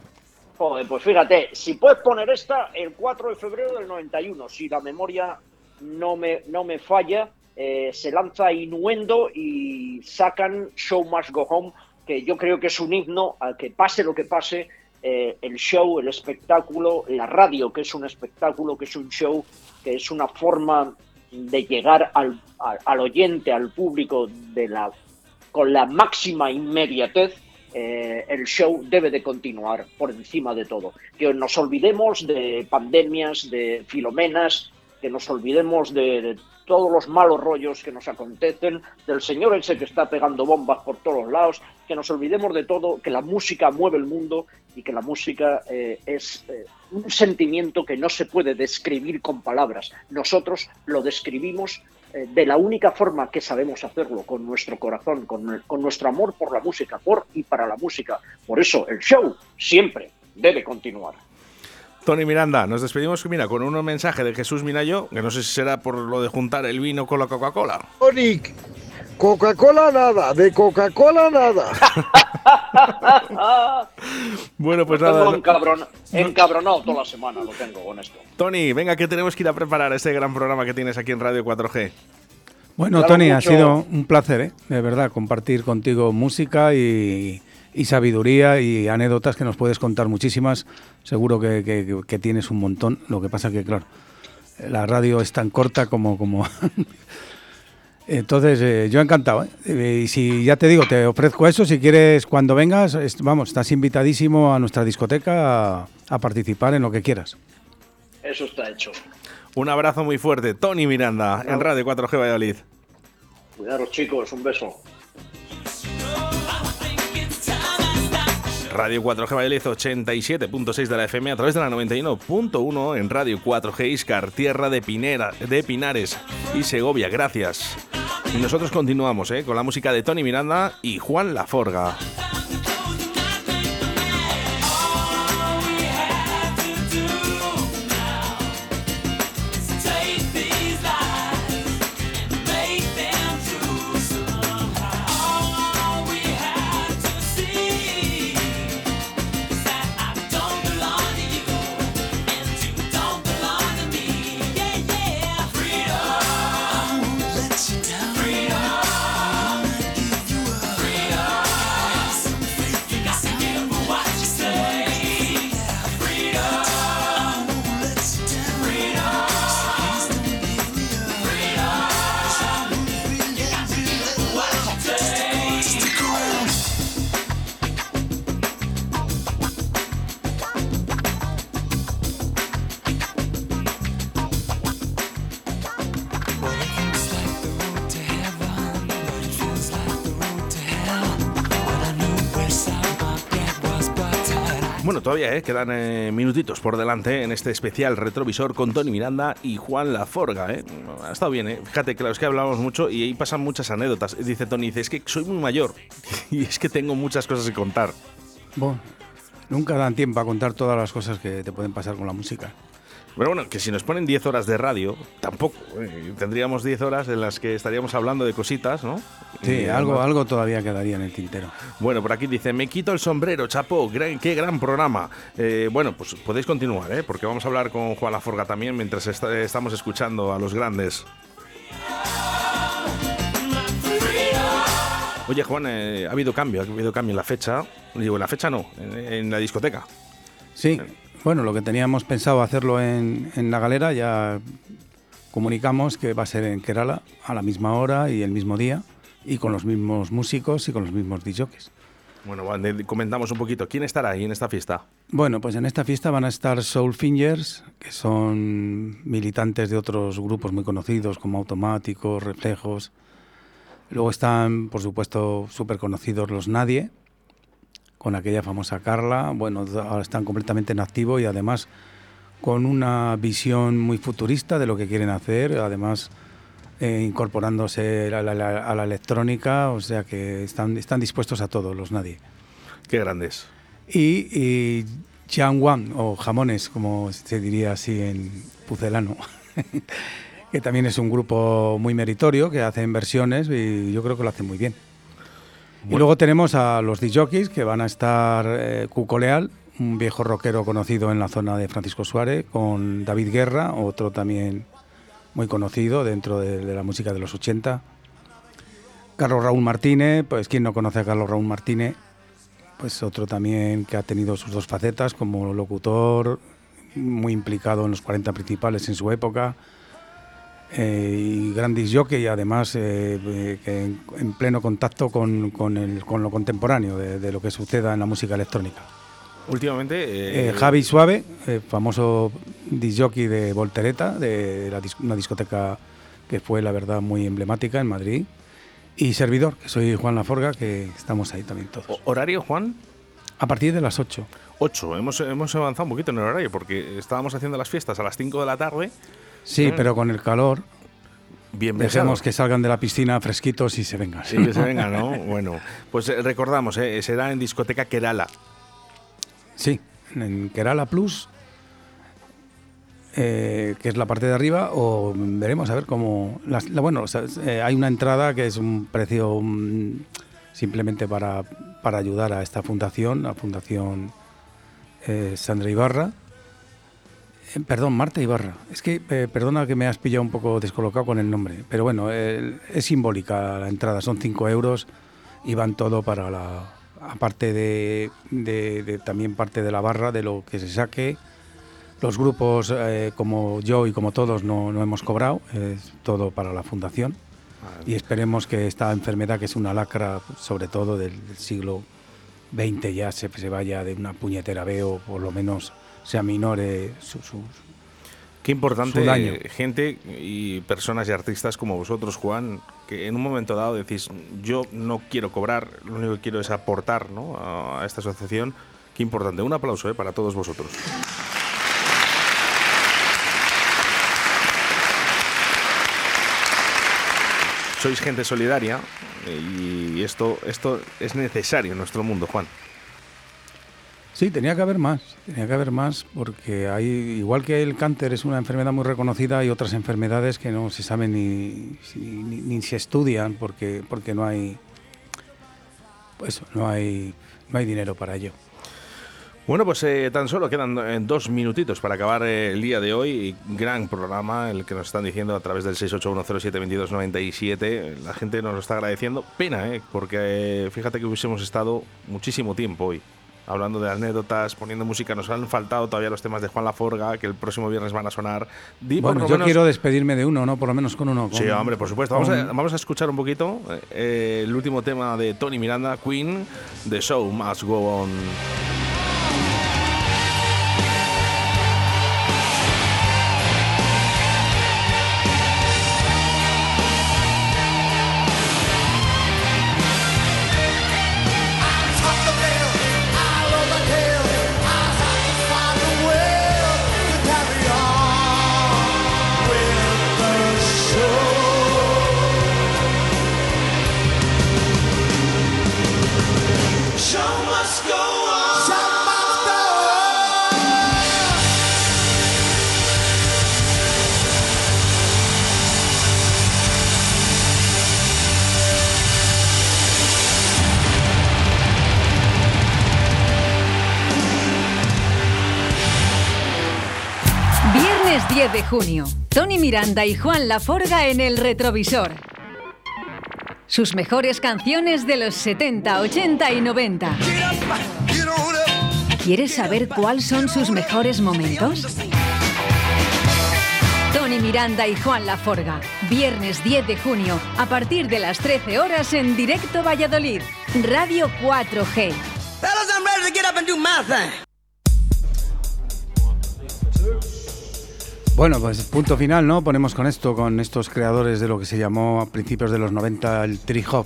Joder, pues fíjate, si puedes poner esta el 4 de febrero del 91, si la memoria no me, no me falla, eh, se lanza Innuendo y sacan Show Must Go Home, que yo creo que es un himno al que pase lo que pase, eh, el show, el espectáculo, la radio, que es un espectáculo, que es un show, que es una forma de llegar al, al- oyente, al público, de la, con la máxima inmediatez, eh, el show debe de continuar por encima de todo. Que nos olvidemos de pandemias, de filomenas, que nos olvidemos de, todos los malos rollos que nos acontecen, del señor ese que está pegando bombas por todos lados, que nos olvidemos de todo, que la música mueve el mundo y que la música eh, es eh, un sentimiento que no se puede describir con palabras. Nosotros lo describimos eh, de la única forma que sabemos hacerlo, con nuestro corazón, con nuestro amor por la música, por y para la música. Por eso el show siempre debe continuar. Tony Miranda, nos despedimos mira, con un mensaje de Jesús Minayo, que no sé si será por lo de juntar el vino con la Coca-Cola. Tony, Coca-Cola nada, de Coca-Cola nada. Bueno, pues tengo nada. encabron- encabronado toda la semana, lo tengo con esto. Tony, venga que tenemos que ir a preparar este gran programa que tienes aquí en Radio 4G. Bueno, Claro, Tony, ha sido un placer, ¿eh? de verdad, compartir contigo música y, y sabiduría y anécdotas que nos puedes contar muchísimas. Seguro que, que- que tienes un montón. Lo que pasa que, claro, la radio es tan corta como... como Entonces, eh, yo encantado. ¿eh? Y si ya te digo, te ofrezco eso, si quieres, cuando vengas, es- vamos, estás invitadísimo a nuestra discoteca a, a participar en lo que quieras. Eso está hecho. Un abrazo muy fuerte. Tony Miranda, en Radio 4G Valladolid. Cuidaros chicos, un beso. Radio 4G Valladolid 87.6 de la FM a través de la 91.1 en Radio 4G Iscar, tierra de, Pinera, de Pinares y Segovia. Gracias. Y nosotros continuamos ¿eh? con la música de Tony Miranda y Juan Laforga. ¿Eh? quedan eh, minutitos por delante en este especial retrovisor con Tony Miranda y Juan Laforga. ¿eh? Ha estado bien, ¿eh? fíjate, claro, es que hablamos mucho y ahí pasan muchas anécdotas. Dice Tony, dice, es que soy muy mayor y es que tengo muchas cosas que contar. Bueno, nunca dan tiempo a contar todas las cosas que te pueden pasar con la música. Pero bueno, que si nos ponen 10 horas de radio, tampoco. ¿eh? Tendríamos 10 horas en las que estaríamos hablando de cositas, ¿no? Sí, Y algo, además- algo todavía quedaría en el tintero. Bueno, por aquí dice, me quito el sombrero, chapo, gran- qué gran programa. Eh, bueno, pues podéis continuar, ¿eh? porque vamos a hablar con Juan Laforga también mientras esta- estamos escuchando a los grandes. Oye, Juan, eh, ha habido cambio, ha habido cambio en la fecha. Digo, en la fecha no, en, en la discoteca. Sí, bueno, lo que teníamos pensado hacerlo en, en la galera ya comunicamos que va a ser en Kerala a la misma hora y el mismo día y con los mismos músicos y con los mismos DJs. Bueno, de- comentamos un poquito. ¿Quién estará ahí en esta fiesta? Bueno, pues en esta fiesta van a estar Soul Fingers, que son militantes de otros grupos muy conocidos como Automáticos, Reflejos. Luego están, por supuesto, súper conocidos los Nadie, con aquella famosa Carla. Bueno, ahora están completamente en activo y además con una visión muy futurista de lo que quieren hacer, además eh, incorporándose a la, la- a la electrónica, o sea que están, están dispuestos a todo los Nadie Qué grandes. y, y Jiangwan, o jamones, como se diría así en pucelano, que también es un grupo muy meritorio, que hacen versiones y yo creo que lo hacen muy bien. Y luego tenemos a los DJs que van a estar eh, Cuco Leal, un viejo rockero conocido en la zona de Francisco Suárez, con David Guerra, otro también muy conocido dentro de, de la música de los 80. Carlos Raúl Martínez, pues quien no conoce a Carlos Raúl Martínez, pues otro también que ha tenido sus dos facetas como locutor, muy implicado en los 40 principales en su época, y gran jockey y además eh, eh, que en, en pleno contacto con, con el- con lo contemporáneo de, de lo que suceda en la música electrónica. Últimamente... Eh, eh, Javi Suave, eh, famoso disjockey de Voltereta, de la dis- una discoteca que fue la verdad muy emblemática en Madrid. Y servidor, que soy Juan Laforga, que estamos ahí también todos. ¿Horario, Juan? A partir de las 8. 8. Hemos, hemos avanzado un poquito en el horario porque estábamos haciendo las fiestas a las 5 de la tarde. Sí, pero con el calor Bien Dejemos que salgan de la piscina fresquitos y se vengan. Sí, que se venga, ¿no? Bueno, pues eh, recordamos, eh, será en discoteca Kerala. Sí, en Kerala Plus, eh, que es la parte de arriba, o veremos a ver cómo... las- la- bueno, o sea, eh, hay una entrada que es un precio mm, simplemente para, para ayudar a esta fundación, la Fundación Sandra Ibarra. Eh, perdón, Marta Ibarra. Es que, eh, perdona que me has pillado un poco descolocado con el nombre, pero bueno, eh, es simbólica la entrada, son 5 euros y van todo para la... Aparte de, de- de también parte de la barra, de lo que se saque. Los grupos, eh, como yo y como todos, no, no hemos cobrado, es todo para la fundación. Y esperemos que esta enfermedad, que es una lacra, sobre todo del, del siglo XX, ya se, se vaya de una puñetera vez o por lo menos se aminore su, su- Qué importante, daño. gente y personas y artistas como vosotros, Juan, que en un momento dado decís, yo no quiero cobrar, lo único que quiero es aportar ¿no? a esta asociación. Qué importante. Un aplauso eh, para todos vosotros. Sois gente solidaria eh, y esto, esto es necesario en nuestro mundo, Juan. Sí, tenía que haber más, tenía que haber más, porque hay, igual que el cáncer es una enfermedad muy reconocida, hay otras enfermedades que no se saben ni, ni, ni se estudian porque, porque no hay, pues no hay, no hay dinero para ello. Bueno, pues eh, tan solo quedan eh, dos minutitos para acabar eh, el día de hoy. Gran programa, el que nos están diciendo a través del 681072297. La gente nos lo está agradeciendo. Pena, porque fíjate que hubiésemos estado muchísimo tiempo hoy. Hablando de anécdotas, poniendo música, nos han faltado todavía los temas de Juan Laforga, que el próximo viernes van a sonar. Di Bueno, yo menos- quiero despedirme de uno, ¿no? Por lo menos con uno. Sí, hombre, por supuesto. Vamos a, vamos a escuchar un poquito eh, el último tema de Tony Miranda, Queen, The Show Must Go On. Junio. Tony Miranda y Juan Laforga en el retrovisor. Sus mejores canciones de los 70, 80 y 90. ¿Quieres saber cuáles son sus mejores momentos? Tony Miranda y Juan Laforga. Viernes 10 de junio, a partir de las 13 horas en directo Valladolid. Radio 4G. Bueno, pues punto final, ¿no? Ponemos con esto, con estos creadores de lo que se llamó a principios de los 90 el tree hop.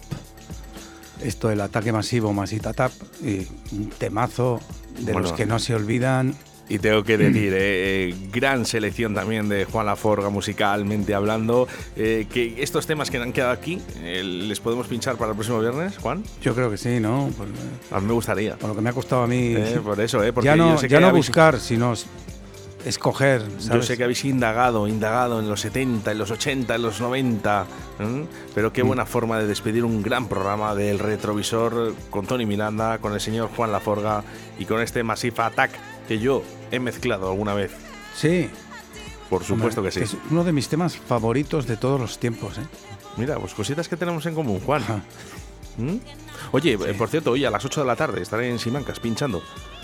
Esto del ataque masivo, masita tap, y un temazo de Bueno. los que no se olvidan. Y tengo que decir, eh, eh, gran selección también de Juan Laforga musicalmente hablando. eh, que estos temas que han quedado aquí, eh, ¿les podemos pinchar para el próximo viernes, Juan? Yo creo que sí, ¿no? Por, A mí me gustaría. por lo que me ha costado a mí. Eh, por eso, eh, porque ya no, ya no buscar, sino escoger. Yo sé que habéis indagado, indagado en los 70, en los 80, en los 90, ¿m? pero Mm. qué buena forma de despedir un gran programa del retrovisor con Tony Miranda, con el señor Juan Laforga y con este Massive Attack que yo he mezclado alguna vez. Sí. Por supuesto Hombre, que sí. Es uno de mis temas favoritos de todos los tiempos, ¿eh? Mira, pues cositas que tenemos en común, Juan. ¿Mm? Oye, eh, por cierto, hoy a las 8 de la tarde estaré en Simancas pinchando.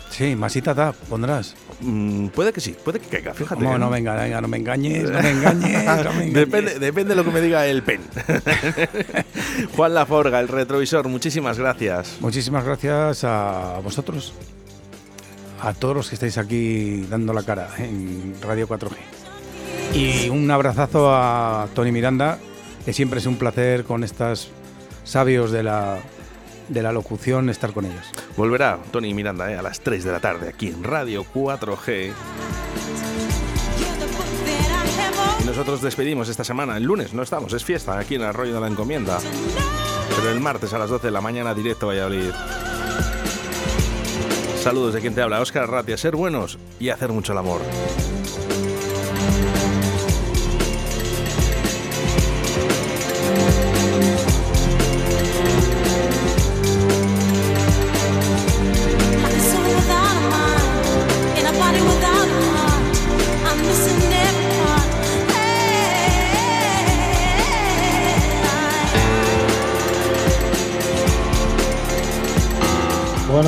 Sí, masita tap, pondrás. Mm, puede que sí, puede que caiga, fíjate. No, ¿eh? no, venga, venga, no me engañes, no me engañes, no me engañes. depende, depende de lo que me diga el pen. Juan Laforga, el retrovisor, muchísimas gracias. Muchísimas gracias a vosotros, a todos los que estáis aquí dando la cara en Radio 4G. Y un abrazazo a Tony Miranda, que siempre es un placer con estas sabios de la, de la locución estar con ellos. Volverá Tony Miranda eh, a las 3 de la tarde aquí en Radio 4G. Y nosotros despedimos esta semana. El lunes no estamos, es fiesta aquí en Arroyo de la Encomienda. Pero el martes a las 12 de la mañana, directo a Valladolid. Saludos de quien te habla, Óscar Ratia. Ser buenos y hacer mucho el amor.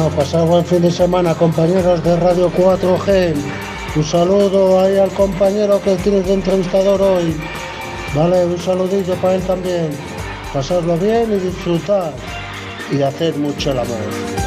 Bueno, pasad buen fin de semana, compañeros de Radio 4G. Un saludo ahí al compañero que tienes de entrevistador hoy. Vale, un saludillo para él también. Pasadlo bien y disfrutar. Y hacer mucho el amor.